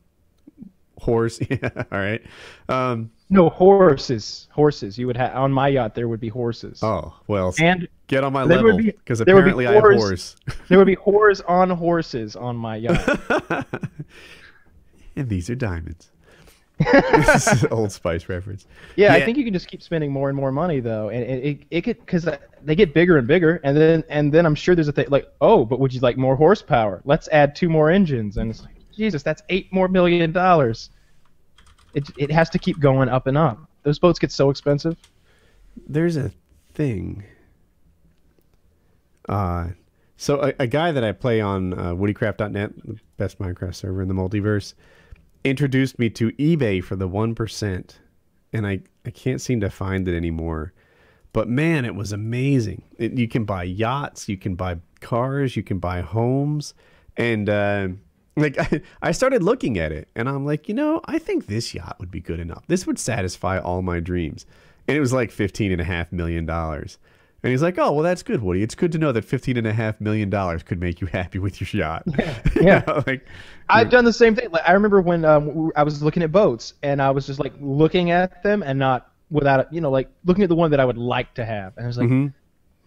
horse [LAUGHS] yeah all right um No horses. Horses. You would have on my yacht. There would be horses. oh well And get on my there level because would be apparently i have whores. horse [LAUGHS] there would be whores on horses on my yacht. [LAUGHS] and these are diamonds this is an old spice reference Yeah, I think you can just keep spending more and more money though, and it it, it could because they get bigger and bigger, and then and then I'm sure there's a thing like, oh, but would you like more horsepower? Let's add two more engines, and it's like, Jesus, that's eight more million dollars. It it has to keep going up and up. Those boats get so expensive. there's a thing. Uh, so a, a guy that I play on uh, WoodyCraft.net, the best Minecraft server in the multiverse, introduced me to eBay for the one percent, and I I can't seem to find it anymore. But man, it was amazing. It, you can buy yachts, you can buy cars, you can buy homes, and uh, like I, [LAUGHS] I started looking at it, and I'm like, you know, I think this yacht would be good enough. This would satisfy all my dreams. And it was like fifteen and a half million dollars. And he's like, "Oh, well, that's good, Woody. It's good to know that fifteen and a half million dollars could make you happy with your yacht." [LAUGHS] You Yeah. know, like, I've done the same thing. Like I remember when um, I was looking at boats, and I was just like looking at them and not without you know, like looking at the one that I would like to have, and I was like, Mhm.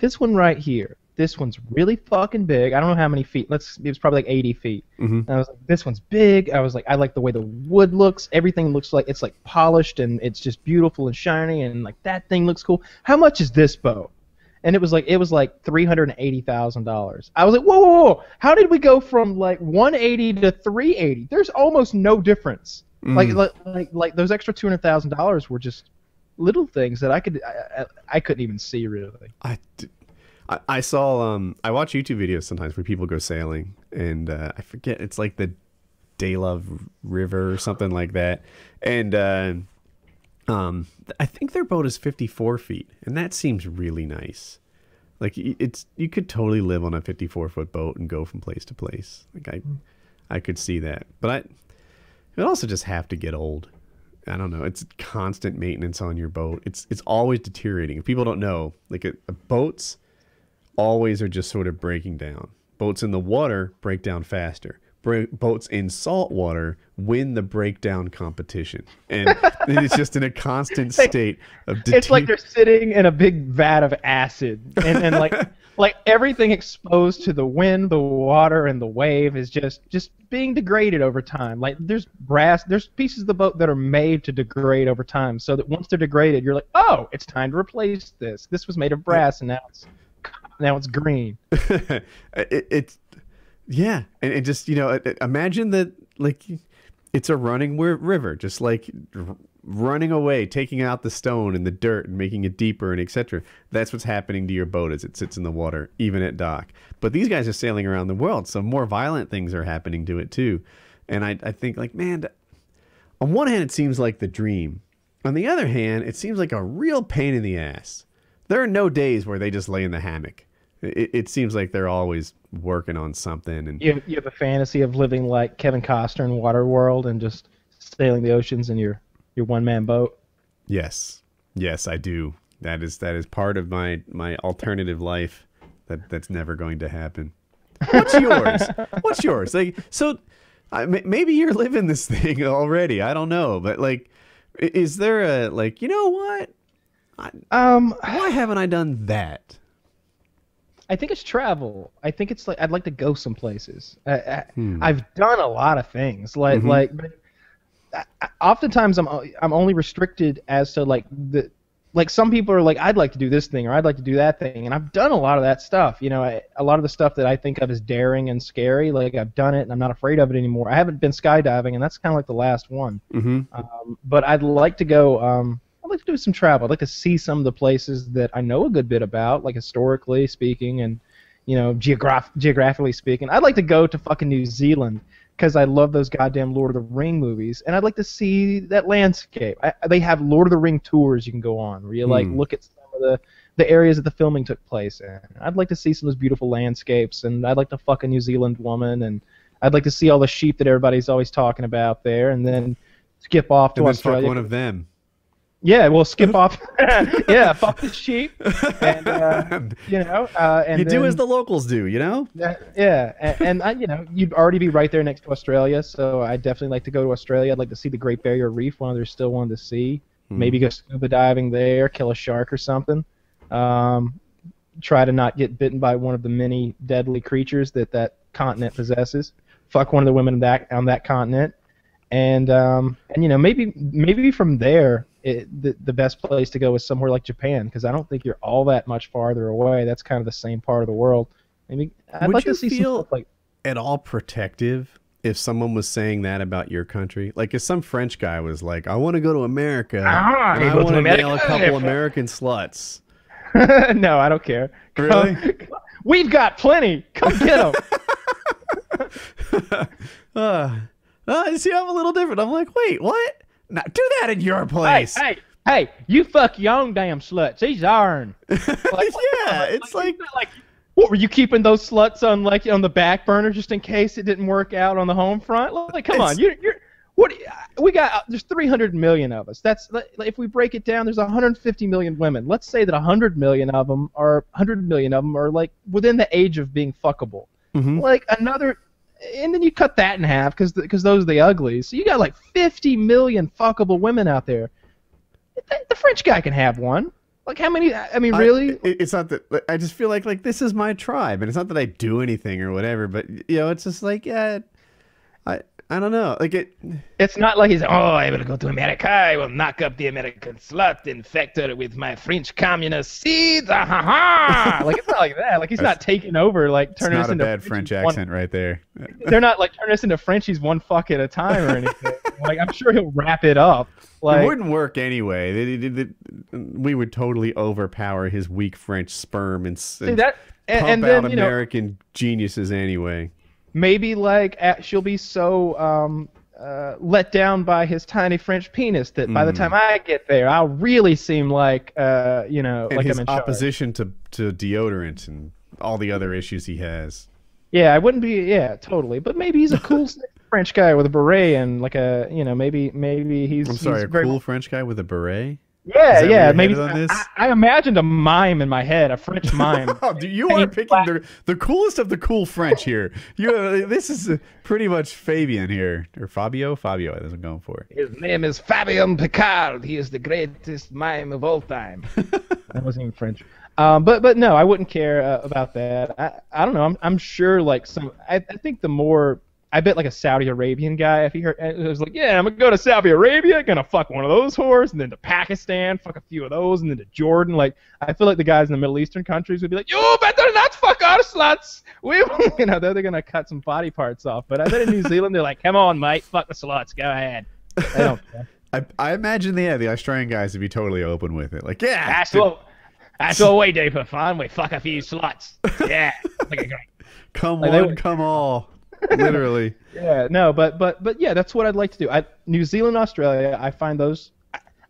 this one right here, this one's really fucking big. I don't know how many feet. Let's. It was probably like 80 feet. Mhm. And I was like, this one's big. I was like, I like the way the wood looks. Everything looks like it's like polished and it's just beautiful and shiny, and like that thing looks cool. How much is this boat? And it was like it was like three hundred and eighty thousand dollars. I was like, whoa, whoa, whoa! How did we go from like one eighty to three eighty? There's almost no difference. Like, like like like those extra two hundred thousand dollars were just little things that I could I, I, I couldn't even see really. I, I saw um I watch YouTube videos sometimes where people go sailing and uh, I forget it's like the Daylove River or something like that and uh, um I think their boat is 54 feet and that seems really nice like it's you could totally live on a 54 foot boat and go from place to place like I I could see that but I it would also just have to get old I don't know. It's constant maintenance on your boat. It's it's always deteriorating. If people don't know, like a, a boats always are just sort of breaking down. Boats in the water break down faster. Boats in salt water win the breakdown competition, and [LAUGHS] it's just in a constant state of. It's like they're sitting in a big vat of acid, and, and like [LAUGHS] like everything exposed to the wind, the water, and the wave is just just being degraded over time. Like there's brass, there's pieces of the boat that are made to degrade over time, so that once they're degraded, you're like, oh, it's time to replace this. This was made of brass, and now it's now it's green. [LAUGHS] it, it's yeah. And it just you know it- it- imagine that like it's a running river just like running away taking out the stone and the dirt and making it deeper and etc that's what's happening to your boat as it sits in the water even at dock. But these guys are sailing around the world so more violent things are happening to it too. And i, I think like man on one hand it seems like the dream. On the other hand it seems like a real pain in the ass. There are no days where they just lay in the hammock it, it seems like they're always working on something and You have, you have a fantasy of living like Kevin Costner in Waterworld and just sailing the oceans in your your one man boat. yes. Yes i do. That is that is part of my my alternative life that that's never going to happen. What's yours? [LAUGHS] What's yours? Like so I, maybe you're living this thing already. I don't know. But like is there a like you know what? Um, why haven't i done that I think it's travel. I think it's like I'd like to go some places. I, Hmm. I've done a lot of things. Like Mhm. like, but I, oftentimes I'm I'm only restricted as to like the like some people are like I'd like to do this thing or I'd like to do that thing, and I've done a lot of that stuff. You know, I, a lot of the stuff that I think of as daring and scary, like I've done it and I'm not afraid of it anymore. I haven't been skydiving, and that's kind of like the last one. Mm-hmm. Um, but I'd like to go. Um, I'd like to do some travel. I'd like to see some of the places that I know a good bit about, like historically speaking, and you know, geograph- geographically speaking. I'd like to go to fucking New Zealand because I love those goddamn Lord of the Ring movies, and I'd like to see that landscape. I, they have Lord of the Ring tours you can go on, where you like Hmm. look at some of the the areas that the filming took place in. I'd like to see some of those beautiful landscapes, and I'd like to fuck a New Zealand woman, and I'd like to see all the sheep that everybody's always talking about there, and then skip off to And Australia. one of them. Yeah, we'll skip off. [LAUGHS] yeah, fuck the sheep, and uh, [LAUGHS] you know, uh, and you do then- as the locals do, you know? yeah, yeah, and, and I, you know, you'd already be right there next to Australia, so I'd definitely like to go to Australia. I'd like to see the Great Barrier Reef, one of there's still one to see. Hmm. Maybe go scuba diving there, kill a shark or something. Um, try to not get bitten by one of the many deadly creatures that that continent possesses. Fuck one of the women on that on that continent, and um, and you know maybe maybe from there it, the the best place to go is somewhere like Japan because I don't think you're all that much farther away. That's kind of the same part of the world. Maybe I'd Would like you to see feel- like At all protective if someone was saying that about your country? Like if some French guy was like, I want to go to America Ah, and I to want to nail a couple [LAUGHS] American sluts. [LAUGHS] no, I don't care. Really? Come- [LAUGHS] We've got plenty. Come get them. uh, uh, see, I'm a little different. I'm like, wait, what? Now, do that in your place. hey, hey! hey You fuck your own damn sluts. He's ourn. [LAUGHS] Like, yeah, it's like, not like what were you keeping those sluts on like on the back burner just in case it didn't work out on the home front? Like, come on, you're you're what? We got uh, there's 300 million of us. That's if we break it down, there's 150 million women. Let's say that 100 million of them are 100 million of them are like within the age of being fuckable. Mhm. Like another, and then you cut that in half because because those are the uglies. So you got like 50 million fuckable women out there. The, the French guy can have one. Like how many? I mean, really? it- it's not that I just feel like like this is my tribe, and it's not that I do anything or whatever, but you know, it's just like yeah, I I don't know, like it. It's not like he's, oh, I will go to America, I will knock up the American slut, infect her with my French communist seeds, ah, ha, ha. [LAUGHS] Like, it's not like that. Like, he's not taking over, like, turning us a into bad French Frenchies one- accent right there. [LAUGHS] They're not, like, turning us into Frenchies one fuck at a time or anything. like, I'm sure he'll wrap it up. Like, it wouldn't work anyway. We would totally overpower his weak French sperm and, s- see that? And, pump and then, out you know, American geniuses anyway. Maybe, like, at, she'll be so, um, uh, let down by his tiny French penis that by the Mm. time I get there, I'll really seem like, uh, you know, And like his I'm in charge. opposition to, to deodorant and all the other issues he has. Yeah, I wouldn't be. Yeah, totally. But maybe he's a cool [LAUGHS] French guy with a beret and like a, you know, maybe maybe he's. I'm sorry, he's a very, cool French guy with a beret. Yeah, Is that yeah. Maybe on this? I, I imagined a mime in my head, a French mime. [LAUGHS] Oh, dude, you are picking the, the coolest of the cool French here. You, uh, this is uh, pretty much Fabian here, or Fabio. Fabio, that's what I'm going for. His name is Fabian Picard. He is the greatest mime of all time. [LAUGHS] that wasn't even French. Um, but but no, I wouldn't care uh, about that. I, I don't know. I'm I'm sure like some. I, I think the more. I bet like a Saudi Arabian guy, if he heard, it was like, yeah, I'm gonna go to Saudi Arabia, gonna fuck one of those whores, and then to Pakistan, fuck a few of those, and then to Jordan. Like, I feel like the guys in the Middle Eastern countries would be like, you better not fuck our sluts. We, [LAUGHS] you know, they're, they're gonna cut some body parts off. But I bet in New [LAUGHS] Zealand they're like, come on, mate, fuck the sluts, go ahead. They don't [LAUGHS] care. I, I imagine the, yeah, the Australian guys would be totally open with it. Like, yeah, That's dude, what. That's what we do for fun. We fuck a few sluts. Yeah. okay, come like, one, would- come all. Literally. [LAUGHS] Yeah. No, but but but yeah, that's what I'd like to do. I, New Zealand, Australia. I find those,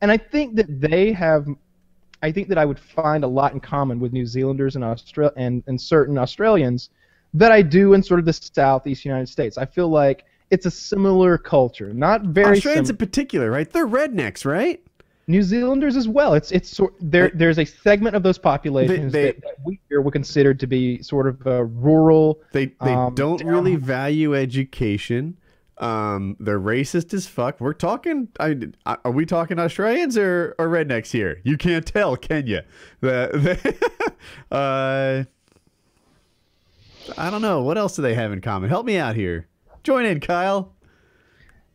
and I think that they have. I think that I would find a lot in common with New Zealanders and Austral and, and certain Australians that I do in sort of the southeast United States. I feel like it's a similar culture, not very Australians sim- in particular, right? They're rednecks, right? New Zealanders as well. It's it's sort there. There's a segment of those populations they- that, that we here would consider to be sort of rural. They they Um, don't down- really value education. Um, they're racist as fuck. We're talking. I, are we talking Australians or, or rednecks here? You can't tell, can you? The, the [LAUGHS] uh, I don't know. What else do they have in common? Help me out here. Join in, Kyle.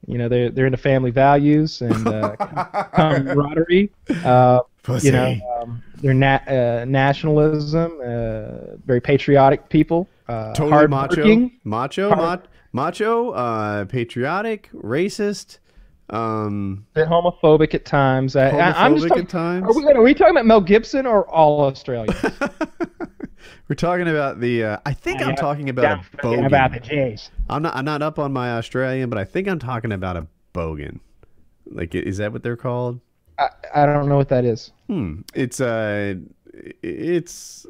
You know, they're they're into family values and uh, [LAUGHS] camaraderie. Uh, Pussy. You know, um, they're na- uh, nationalism, uh, very patriotic people, uh, totally macho, macho, Hard- ma- macho, uh, patriotic, racist, um, bit homophobic at times. I, I'm just homophobic talking, at times. Are we, are we talking about Mel Gibson or all Australians? [LAUGHS] We're talking about the. Uh, I think I'm talking about a bogan. about the Jays. I'm not. I'm not up on my Australian, but I think I'm talking about a bogan. Like, is that what they're called? I, I don't know what that is. Hmm. It's uh, it's.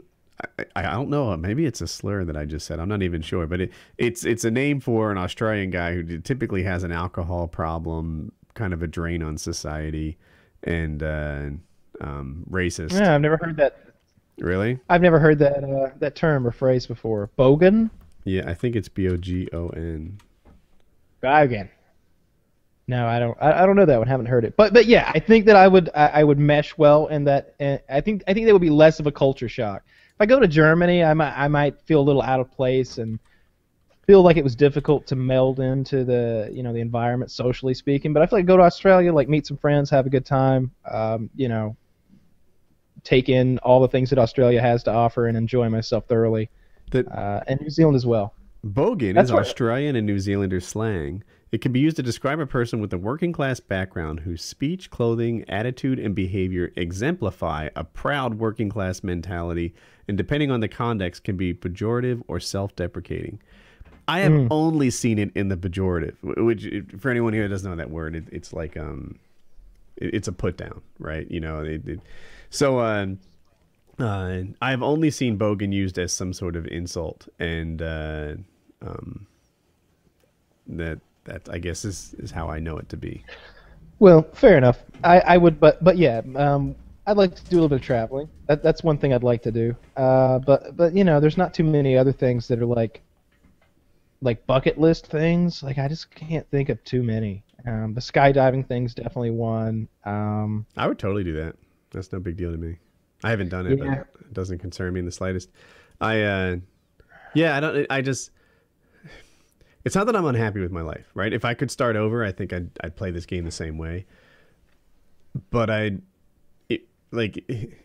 I, I don't know. Maybe it's a slur that I just said. I'm not even sure, but it, it's it's a name for an Australian guy who typically has an alcohol problem, kind of a drain on society, and uh, um, racist. Yeah, I've never heard that. Really? I've never heard that uh, that term or phrase before. Bogan. Yeah, I think it's B O G O N. Bogan. No, I don't. I, I don't know that one. Haven't heard it. But but yeah, I think that I would I, I would mesh well in that. And I think I think that would be less of a culture shock. If I go to Germany, I might I might feel a little out of place and feel like it was difficult to meld into the you know the environment socially speaking. But I feel like go to Australia, like meet some friends, have a good time. Um, you know, take in all the things that Australia has to offer and enjoy myself thoroughly. That Uh, and New Zealand as well. Bogan That's is Australian and New Zealander slang. It can be used to describe a person with a working class background whose speech, clothing, attitude, and behavior exemplify a proud working class mentality, and depending on the context, can be pejorative or self deprecating. I have Hmm. only seen it in the pejorative, which, for anyone who doesn't know that word, it, it's like um, it, it's a put down, right? You know, it, so uh, uh, I've only seen bogan used as some sort of insult, and uh, um, that that I guess is is how I know it to be. Well, fair enough. I, I would, but but yeah, um, I'd like to do a little bit of traveling. That, that's one thing I'd like to do. Uh, but but you know, there's not too many other things that are like like bucket list things. Like I just can't think of too many. Um, the skydiving thing's definitely one. Um, I would totally do that. That's no big deal to me. I haven't done it, Yeah. but it doesn't concern me in the slightest. I uh, yeah, I don't. I just. It's not that I'm unhappy with my life, right? If I could start over, I think I'd I'd play this game the same way. But I, it, like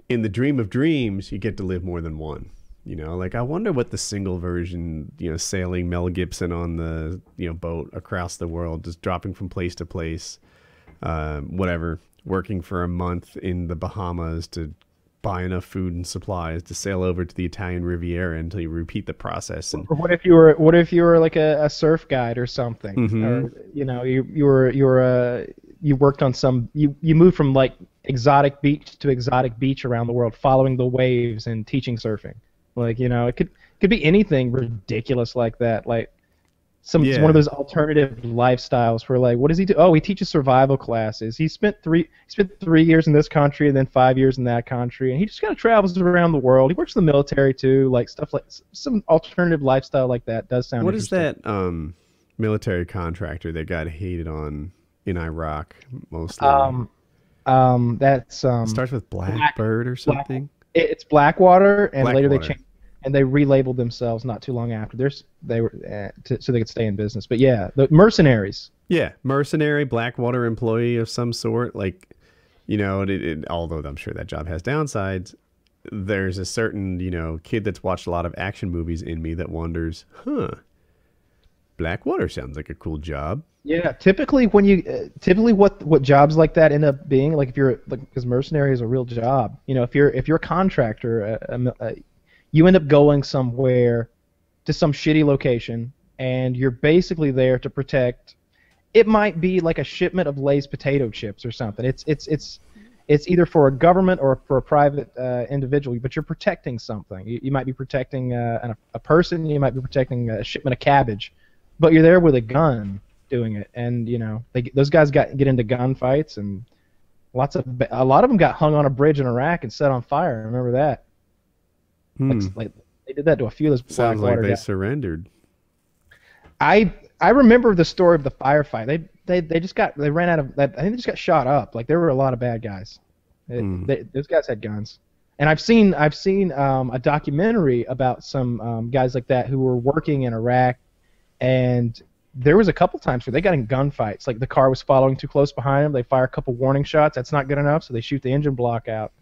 in the dream of dreams, you get to live more than one. You know, like I wonder what the single version, you know, sailing Mel Gibson on the you know boat across the world, just dropping from place to place, uh, whatever, working for a month in the Bahamas to buy enough food and supplies to sail over to the Italian Riviera until you repeat the process. And what if you were what if you were like a, a surf guide or something, Mhm. or you know you you were you were uh, you worked on some you you moved from like exotic beach to exotic beach around the world, following the waves and teaching surfing. Like you know it could could be anything ridiculous like that. Like some it's Yeah. one of those alternative lifestyles where like what does he do? Oh, he teaches survival classes. He spent three he spent three years in this country and then five years in that country, and he just kind of travels around the world. He works in the military too, like stuff like some alternative lifestyle like that does sound. what is that um, military contractor that got hated on in Iraq mostly? Um, um, that's um, starts with Blackbird or something. it- it's Blackwater, and later they Blackwater. changed and they relabeled themselves not too long after. There's they were uh, to, so they could stay in business. But yeah, the mercenaries. Yeah, mercenary, Blackwater employee of some sort. Like, you know, it, it, although I'm sure that job has downsides, there's a certain, you know, kid that's watched a lot of action movies in me that wonders, huh, Blackwater sounds like a cool job. Yeah, typically when you uh, typically what what jobs like that end up being like if you're like because mercenary is a real job. You know, if you're if you're a contractor, a mil- uh, you end up going somewhere to some shitty location, and you're basically there to protect. It might be like a shipment of Lay's potato chips or something. It's it's it's it's either for a government or for a private uh, individual, but you're protecting something. You, you might be protecting uh, an, a person. You might be protecting a shipment of cabbage, but you're there with a gun doing it, and you know they, those guys got get into gunfights, and lots of a lot of them got hung on a bridge in Iraq and set on fire. Remember that. Hmm. Like, like, they did that to a few of those Sounds like they guys. surrendered. I I remember the story of the firefight. They they they just got they ran out of that. I think they just got shot up. Like there were a lot of bad guys. It- Hmm. they, those guys had guns. And I've seen I've seen um, a documentary about some um, guys like that who were working in Iraq, and there was a couple times where they got in gunfights. Like the car was following too close behind them. They fire a couple warning shots. That's not good enough, so they shoot the engine block out.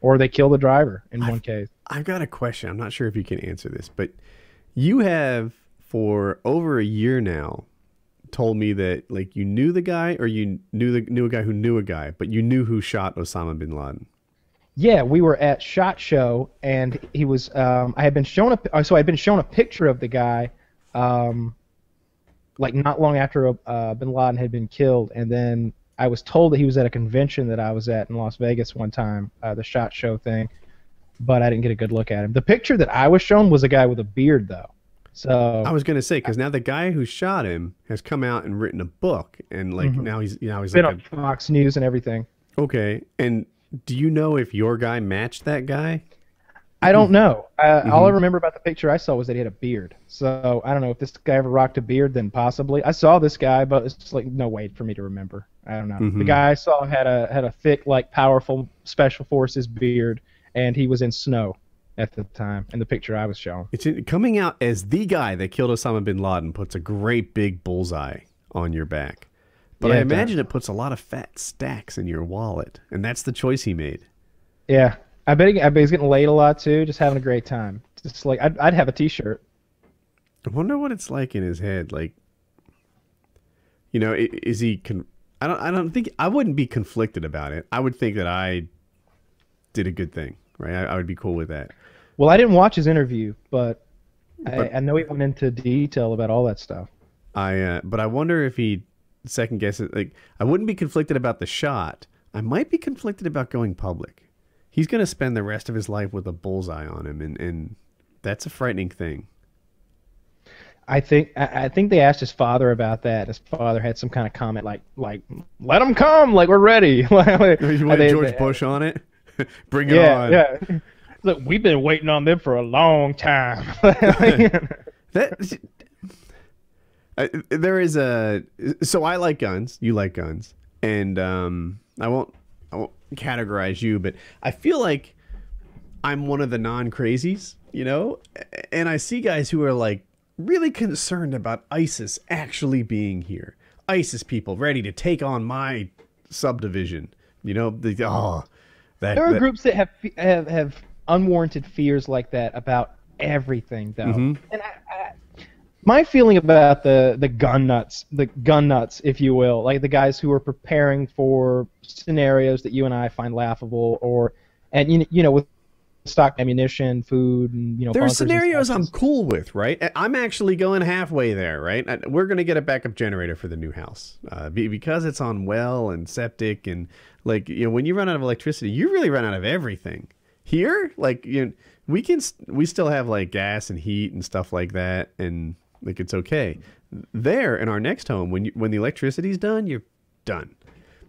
Or they kill the driver in one case. I've got a question. I'm not sure if you can answer this, but you have for over a year now told me that like you knew the guy or you knew the knew a guy who knew a guy, but you knew who shot Osama bin Laden. Yeah, we were at Shot Show, and he was. Um, I had been shown a. uh, So I had been shown a picture of the guy, um, like not long after uh, Bin Laden had been killed, and then I was told that he was at a convention that I was at in Las Vegas one time, uh, the Shot Show thing, but I didn't get a good look at him. The picture that I was shown was a guy with a beard, though. So I was gonna say because now the guy who shot him has come out and written a book, and like now he's you know he's been like on Fox News and everything. okay. And do you know if your guy matched that guy? I don't know. Uh, Mm-hmm. All I remember about the picture I saw was that he had a beard. So I don't know if this guy ever rocked a beard. Then possibly I saw this guy, but it's just like no way for me to remember. I don't know. Mm-hmm. The guy I saw had a had a thick, like powerful special forces beard, and he was in snow at the time in the picture I was shown. It's in, coming out as the guy that killed Osama bin Laden puts a great big bullseye on your back. But Yeah, I imagine it puts a lot of fat stacks in your wallet, and that's the choice he made. Yeah, I bet he, I bet he's getting laid a lot too, just having a great time. Just like I'd, I'd have a T-shirt. I wonder what it's like in his head. Like, you know, is he? Con- I don't. I don't think I wouldn't be conflicted about it. I would think that I did a good thing, right? I, I would be cool with that. Well, I didn't watch his interview, but, But- I, I know he went into detail about all that stuff. I. Uh, but I wonder if he second guesses. It. Like, I wouldn't be conflicted about the shot. I might be conflicted about going public. He's going to spend the rest of his life with a bullseye on him, and and that's a frightening thing. I think I, I think they asked his father about that. His father had some kind of comment like like let him come, like we're ready. [LAUGHS] You want They- George they- Bush on it? [LAUGHS] Bring it Yeah, on. yeah. Look, we've been waiting on them for a long time. [LAUGHS] That there is a so I like guns. You like guns, and um, I won't I won't categorize you, but I feel like I'm one of the non crazies, you know, and I see guys who are like really concerned about ISIS actually being here. ISIS people ready to take on my subdivision. You know, the oh that, there are that- groups that have have have unwarranted fears like that about everything, though. Mhm. And I, I, my feeling about the the gun nuts, the gun nuts, if you will, like the guys who are preparing for scenarios that you and I find laughable, or and you you know with stock ammunition, food, and you know There are scenarios. I'm cool with, right? I'm actually going halfway there, right? We're going to get a backup generator for the new house uh, because it's on well and septic and like you know when you run out of electricity, you really run out of everything. Here, like you, know, we can we still have like gas and heat and stuff like that, and like it's okay. There in our next home, when you, when the electricity's done, you're done.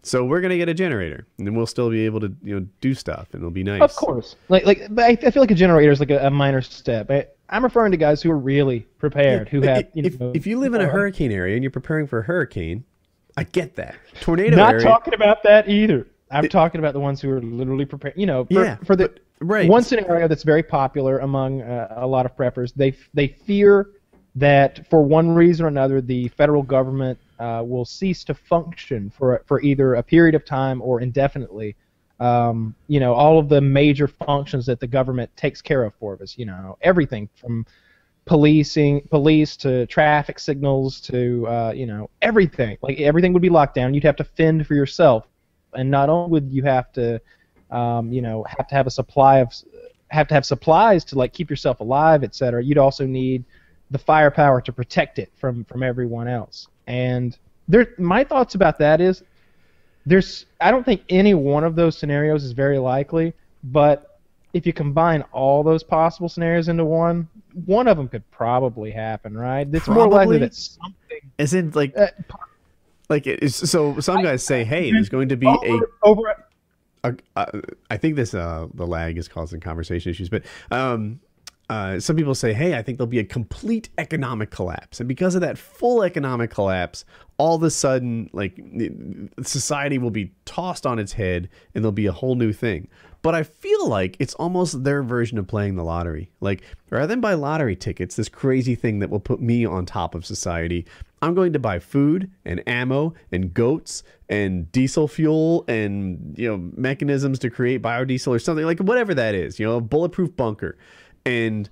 So we're gonna get a generator, and then we'll still be able to you know do stuff, and it'll be nice. Of course, like like, but I, I feel like a generator is like a, a minor step. I, I'm referring to guys who are really prepared, who have you if, know. if you live in a hurricane area and you're preparing for a hurricane, I get that. Tornado Not area. talking about that either. I'm talking about the ones who are literally prepared. You know, for, Yeah, for the but- right. one scenario that's very popular among uh, a lot of preppers. They they fear that for one reason or another, the federal government uh, will cease to function for for either a period of time or indefinitely. Um, you know, all of the major functions that the government takes care of for us. You know, everything from policing, police to traffic signals to uh, you know everything. Like everything would be locked down. You'd have to fend for yourself, and not only would you have to, um, you know, have to have a supply of, have to have supplies to like keep yourself alive, et cetera. You'd also need the firepower to protect it from from everyone else. And there, my thoughts about that is, there's I don't think any one of those scenarios is very likely, but if you combine all those possible scenarios into one, one of them could probably happen, right? It's more likely that something in, like, uh, like it is, so. Some guys say, "Hey, there's going to be a." over, over a uh, I think this uh, the lag is causing conversation issues, but um, uh, some people say, "Hey, I think there'll be a complete economic collapse," and because of that full economic collapse, all of a sudden, like society will be tossed on its head, and there'll be a whole new thing. But I feel like it's almost their version of playing the lottery. Like rather than buy lottery tickets, this crazy thing that will put me on top of society, I'm going to buy food and ammo and goats and diesel fuel and you know mechanisms to create biodiesel or something like whatever that is. You know, a bulletproof bunker, and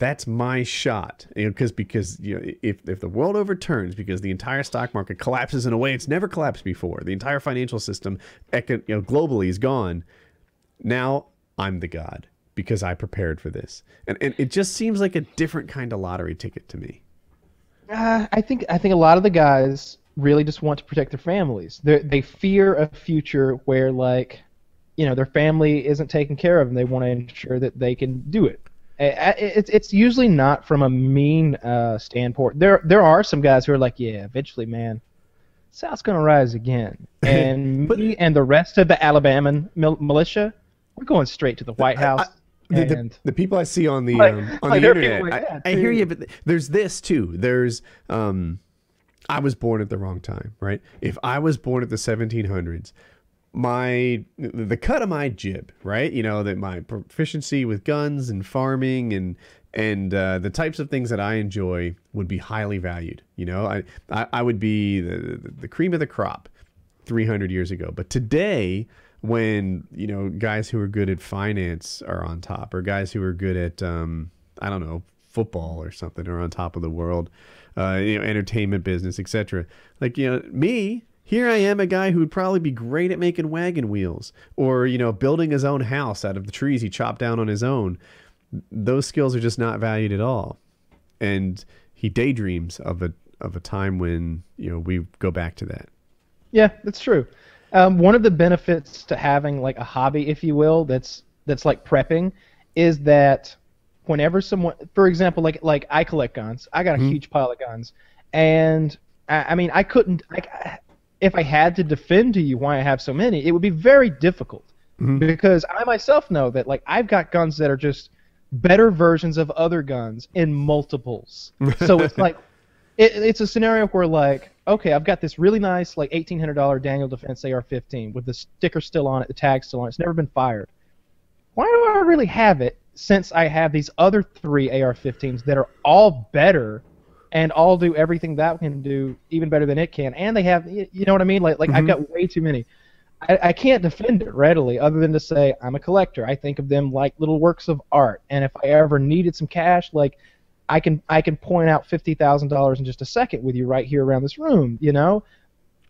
that's my shot. You know, because because you know if if the world overturns because the entire stock market collapses in a way it's never collapsed before, the entire financial system, you know, globally is gone. Now I'm the god because I prepared for this, and and it just seems like a different kind of lottery ticket to me. Uh, I think I think a lot of the guys really just want to protect their families. They they fear a future where like, you know, their family isn't taken care of, and they want to ensure that they can do it. It's it's usually not from a mean uh, standpoint. There there are some guys who are like, yeah, eventually, man, South's gonna rise again, [LAUGHS] and But- me and the rest of the Alabama mil- militia, we're going straight to the White House. the, the- and the people I see on the Like- um, on like the internet, like I, I hear you, but there's this too. There's um, I was born at the wrong time, right? If I was born at the 1700s, my the cut of my jib, right? You know that my proficiency with guns and farming and and uh, the types of things that I enjoy would be highly valued. You know, I I, I would be the, the cream of the crop 300 years ago. But today, when you know guys who are good at finance are on top, or guys who are good at um, I don't know football or something are on top of the world, uh, you know, entertainment business, etc. Like you know me. Here I am, a guy who would probably be great at making wagon wheels, or you know, building his own house out of the trees he chopped down on his own. Those skills are just not valued at all, and he daydreams of a of a time when you know we go back to that. Yeah, that's true. Um, one of the benefits to having like a hobby, if you will, that's that's like prepping, is that whenever someone, for example, like like I collect guns, I got a huge pile of guns, and I, I mean I couldn't like if I had to defend to you why I have so many, it would be very difficult. Mm-hmm. Because I myself know that like I've got guns that are just better versions of other guns in multiples. [LAUGHS] so it's like it, it's a scenario where like okay i've got this really nice like $1800 daniel defense ar-15 with the sticker still on it the tag still on it it's never been fired. Why do i really have it since i have these other three ar-15s that are all better and all do everything that can do even better than it can and they have you know what i mean like like i've mm-hmm. got way too many I, I can't defend it readily other than to say i'm a collector i think of them like little works of art and if i ever needed some cash like I can I can point out fifty thousand dollars in just a second with you right here around this room, you know.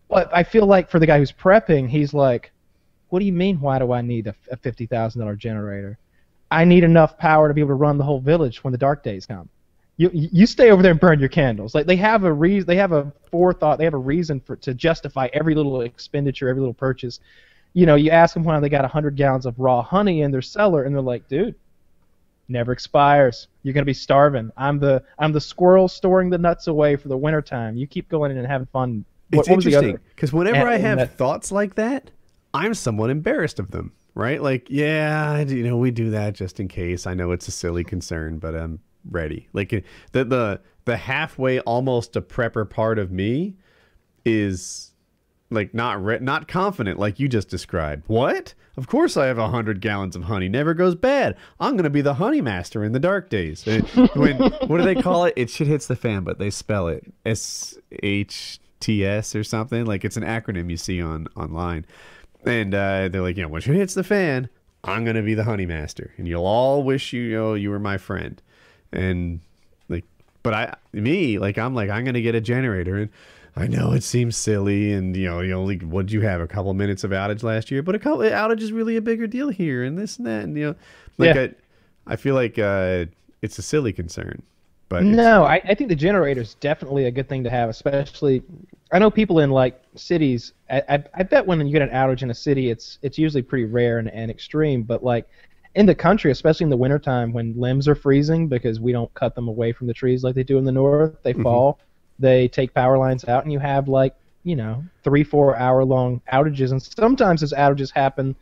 But I feel like for the guy who's prepping, he's like, "What do you mean? Why do I need a, a fifty thousand dollar generator? I need enough power to be able to run the whole village when the dark days come." You you stay over there and burn your candles. Like they have a reason, they have a forethought, they have a reason for to justify every little expenditure, every little purchase. You know, you ask them why they got hundred gallons of raw honey in their cellar, and they're like, "Dude, never expires. You're gonna be starving. I'm the I'm the squirrel storing the nuts away for the wintertime. You keep going in and having fun. What, It's what interesting because whenever I have that- thoughts like that, I'm somewhat embarrassed of them. Right? Like, yeah, you know, we do that just in case. I know it's a silly concern, but I'm ready. Like the the the halfway, almost a prepper part of me is like not re- not confident, like you just described. What? Of course, I have a hundred gallons of honey. Never goes bad. I'm gonna be the honey master in the dark days. Uh, when what do they call it? It shit hits the fan, but they spell it S H T S or something. Like it's an acronym you see on online, and uh, they're like, you know, when shit hits the fan, I'm gonna be the honey master, and you'll all wish you, you know you were my friend, and like, but I me like I'm like I'm gonna get a generator and. I know it seems silly, and you know, you only what did you have a couple minutes of outage last year, but a couple outage is really a bigger deal here, and this and that, and you know, like Yeah. I, I feel like uh, it's a silly concern, but No, I, I think the generator is definitely a good thing to have, especially. I know people in like cities. I, I, I bet when you get an outage in a city, it's it's usually pretty rare and, and extreme. But like in the country, especially in the wintertime when limbs are freezing because we don't cut them away from the trees like they do in the north, they mm-hmm. fall. They take power lines out, and you have like you know three four hour long outages, and sometimes those outages happen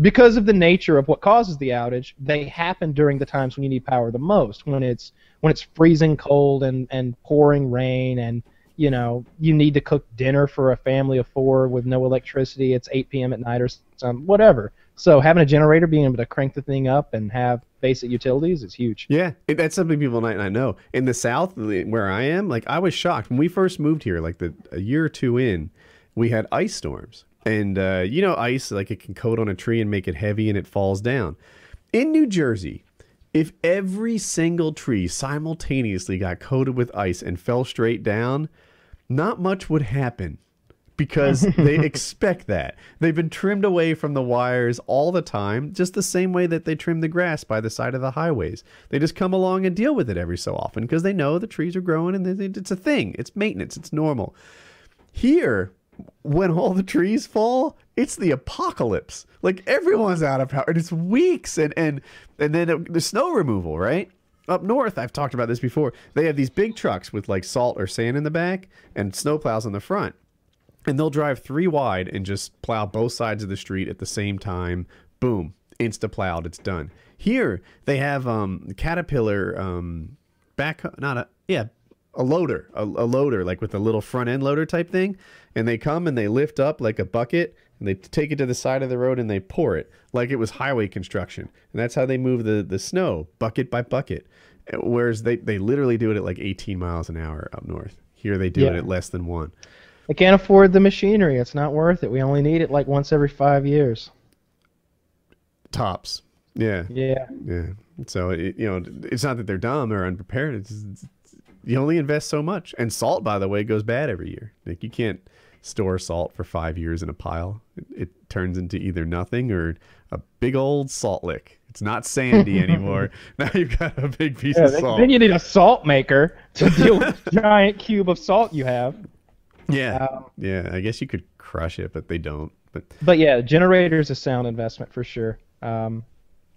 because of the nature of what causes the outage, they happen during the times when you need power the most. When it's when it's freezing cold and and pouring rain, and you know you need to cook dinner for a family of four with no electricity. It's 8 p.m. at night or some whatever. So having a generator, being able to crank the thing up and have basic utilities is huge. Yeah, that's something people might not know. In the South, where I am, like I was shocked when we first moved here. Like the a year or two in, we had ice storms, and uh, you know, ice like it can coat on a tree and make it heavy, and it falls down. In New Jersey, if every single tree simultaneously got coated with ice and fell straight down, not much would happen because they [LAUGHS] expect that. They've been trimmed away from the wires all the time, just the same way that they trim the grass by the side of the highways. They just come along and deal with it every so often because they know the trees are growing and they- it's a thing. It's maintenance. It's normal. Here, when all the trees fall, it's the apocalypse. Like everyone's out of power. And it's weeks and and and then the snow removal, right? Up north, I've talked about this before. They have these big trucks with like salt or sand in the back and snow plows on the front. And they'll drive three wide and just plow both sides of the street at the same time. Boom, insta plowed. It's done. Here they have um, Caterpillar um, back, not a yeah, a loader, a, a loader like with a little front end loader type thing, and they come and they lift up like a bucket and they take it to the side of the road and they pour it like it was highway construction, and that's how they move the the snow bucket by bucket. Whereas they they literally do it at like 18 miles an hour up north. Here they do it at less than one. They can't afford the machinery. It's not worth it. We only need it like once every five years. Tops. Yeah. Yeah. Yeah. So it, you know, it's not that they're dumb or unprepared. It's, it's you only invest so much. And salt, by the way, goes bad every year. Like you can't store salt for five years in a pile. It, it turns into either nothing or a big old salt lick. It's not sandy [LAUGHS] anymore. now you've got a big piece Yeah, of salt. then you need a salt maker to deal with the [LAUGHS] giant cube of salt you have. Yeah. Um, yeah. I guess you could crush it, but they don't. But But yeah, generators a sound investment for sure. Um,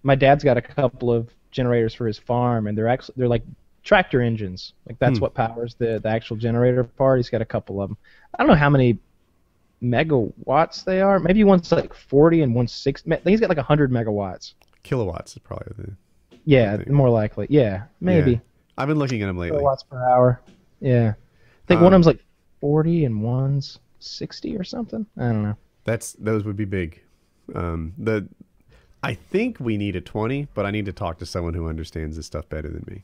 my dad's got a couple of generators for his farm, and they're actually they're like tractor engines. Like that's what powers the the actual generator part. He's got a couple of them. I don't know how many megawatts they are. Maybe one's like 40 and one's 60. I think he's got like 100 megawatts. kilowatts is probably the. Yeah, more likely. Yeah, maybe Yeah. I've been looking at them lately. kilowatts per hour. Yeah, I think one Um, of them's like 40 and one's 60 or something. I don't know. That's those would be big. Um, the I think we need a twenty, but I need to talk to someone who understands this stuff better than me.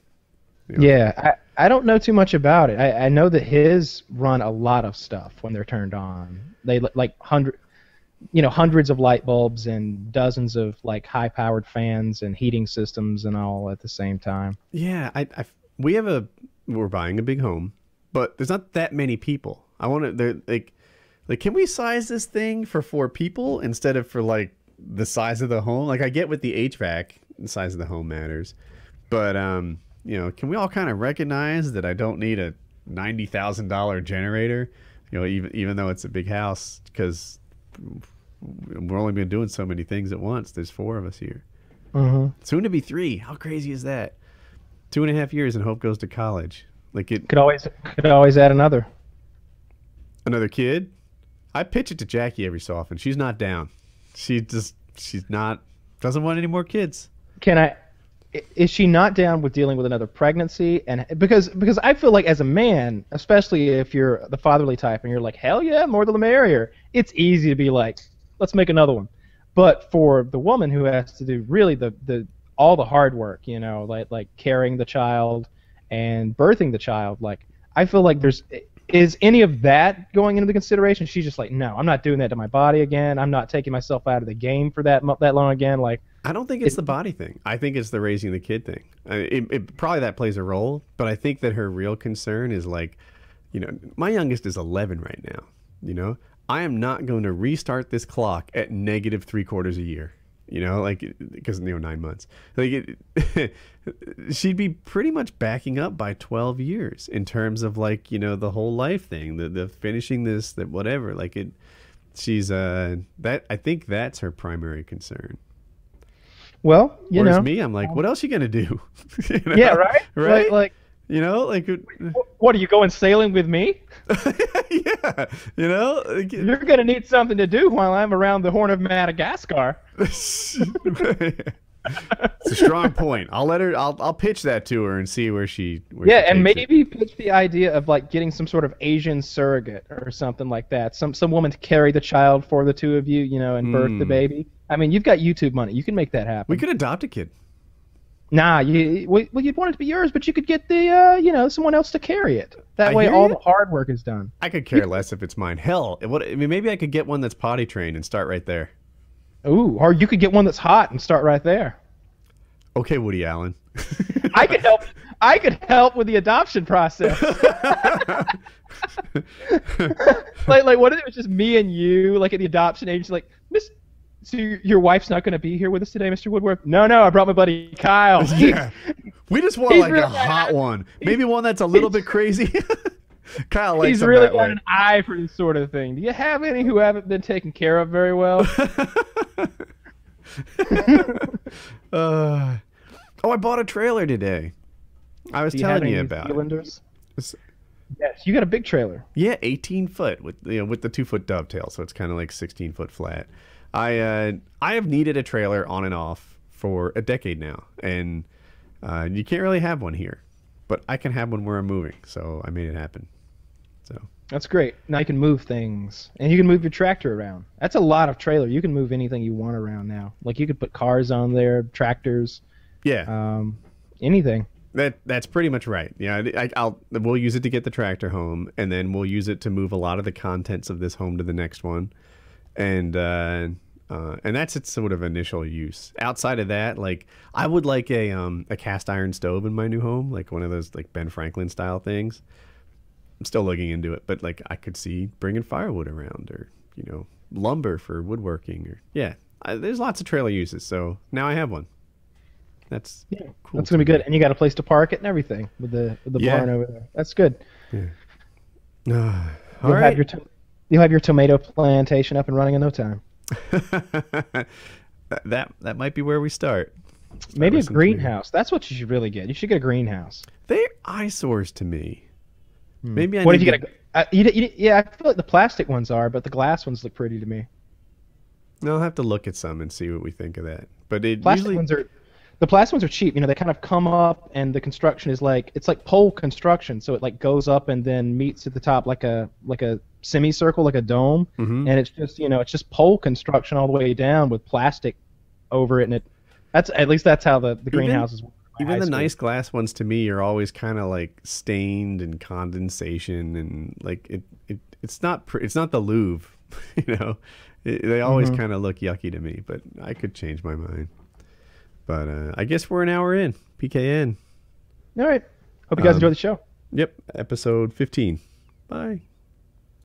You know? Yeah, I, I don't know too much about it. I, I know that his run a lot of stuff when they're turned on. They li- like hundred, you know, hundreds of light bulbs and dozens of like high-powered fans and heating systems and all at the same time. Yeah, I, I we have a we're buying a big home, but there's not that many people. I want to like like can we size this thing for four people instead of for like the size of the home? Like I get with the HVAC, the size of the home matters, but um, you know, can we all kind of recognize that I don't need a ninety thousand dollar generator? You know, even even though it's a big house, because we're only been doing so many things at once. There's four of us here. Mm-hmm. Soon to be three. How crazy is that? Two and a half years and Hope goes to college. Like it, Could always could always add another. another kid. I pitch it to Jackie every so often. She's not down. She just she's not doesn't want any more kids. Can I? Is she not down with dealing with another pregnancy? And because because I feel like as a man, especially if you're the fatherly type and you're like hell yeah, more the merrier. It's easy to be like, let's make another one. But for the woman who has to do really the the all the hard work, you know, like like carrying the child and birthing the child, like I feel like there's is any of that going into the consideration? She's just like, no, I'm not doing that to my body again. I'm not taking myself out of the game for that that long again. Like, I don't think it's the body thing. I think it's the raising the kid thing. I it, it, probably that plays a role, but I think that her real concern is like, you know, my youngest is 11 right now. You know, I am not going to restart this clock at negative three quarters a year. You know, like because you know nine months. Like it, [LAUGHS] she'd be pretty much backing up by 12 years in terms of like you know the whole life thing, the the finishing this, that whatever. Like it, she's uh that I think that's her primary concern. well, you Whereas know, me, I'm like, what else you gonna do? [LAUGHS] You know? yeah, right, right. Like, like, you know, like, wh- what are you going sailing with me? [LAUGHS] yeah, you know, like, You're gonna need something to do while I'm around the Horn of Madagascar. [LAUGHS] [LAUGHS] it's a strong point. I'll let her. I'll I'll pitch that to her and see where she. Where Yeah, she and takes it. maybe pitch the idea of like getting some sort of Asian surrogate or something like that. Some some woman to carry the child for the two of you, you know, and birth the Hmm. baby. I mean, you've got YouTube money. You can make that happen. we could adopt a kid. Nah, you well well, you'd want it to be yours, but you could get the uh, you know someone else to carry it. That I way, all ya. the hard work is done. I could care less if it's mine. Hell, what, I mean, maybe I could get one that's potty trained and start right there. Ooh, or you could get one that's hot and start right there. Okay, Woody Allen. [LAUGHS] I could help. I could help with the adoption process. [LAUGHS] [LAUGHS] like, like, what if it was just me and you, like at the adoption agency, like, Miss, so your, wife's not going to be here with us today, Mr. Woodworth? No, no, I brought my buddy Kyle. [LAUGHS] yeah. [LAUGHS] We just want He's like really a hot one. Maybe one that's a little bit crazy. [LAUGHS] Kyle likes He's really got way. an eye for this sort of thing. Do you have any who haven't been taken care of very well? Uh, oh, I bought a trailer today. I was telling you about it. Yes, you got a big trailer. Yeah, 18 foot with you know, with the two foot dovetail, so it's kind of like 16 foot flat. I uh, I have needed a trailer on and off for a decade now, and uh, you can't really have one here, but I can have one where I'm moving, so I made it happen. So That's great. Now you can move things, and you can move your tractor around. That's a lot of trailer. You can move anything you want around now. Like you could put cars on there, tractors, yeah, um, anything. That that's pretty much right. Yeah, I, I- I'll we'll use it to get the tractor home, and then we'll use it to move a lot of the contents of this home to the next one, and uh, uh, and that's its sort of initial use. Outside of that, like I would like a um a cast iron stove in my new home, like one of those like Ben Franklin style things. I'm still looking into it, but like I could see bringing firewood around, or you know lumber for woodworking, or yeah, I, there's lots of trailer uses. So now I have one. That's Yeah, cool. that's gonna be good. And you got a place to park it and everything with the with the Yeah. barn over there. That's good. [SIGHS] [SIGHS] All You'll right. have your to- you'll have your tomato plantation up and running in no time. [LAUGHS] that, that might be where we start. Maybe a greenhouse. That's what you should really get. You should get a greenhouse. They're eyesores to me. Maybe I Hmm. what if need you to- get a? Uh, you, you, yeah, I feel like the plastic ones are, but the glass ones look pretty to me. I'll have to look at some and see what we think of that. But it Plastic usually ones are the plastic ones are cheap. You know, they kind of come up, and the construction is like it's like pole construction, so it like goes up and then meets at the top like a like a semicircle, like a dome, Mhm. and it's just you know it's just pole construction all the way down with plastic over it, and it that's at least that's how the the greenhouses work. even the school. nice glass ones to me are always kind of like stained and condensation and like it, it it's not pr- it's not the Louvre, [LAUGHS] you know. It, they always Mhm. kind of look yucky to me, but I could change my mind. But uh, I guess we're an hour in. PKN. All right. Hope you guys Um, enjoy the show. Yep, episode 15. Bye.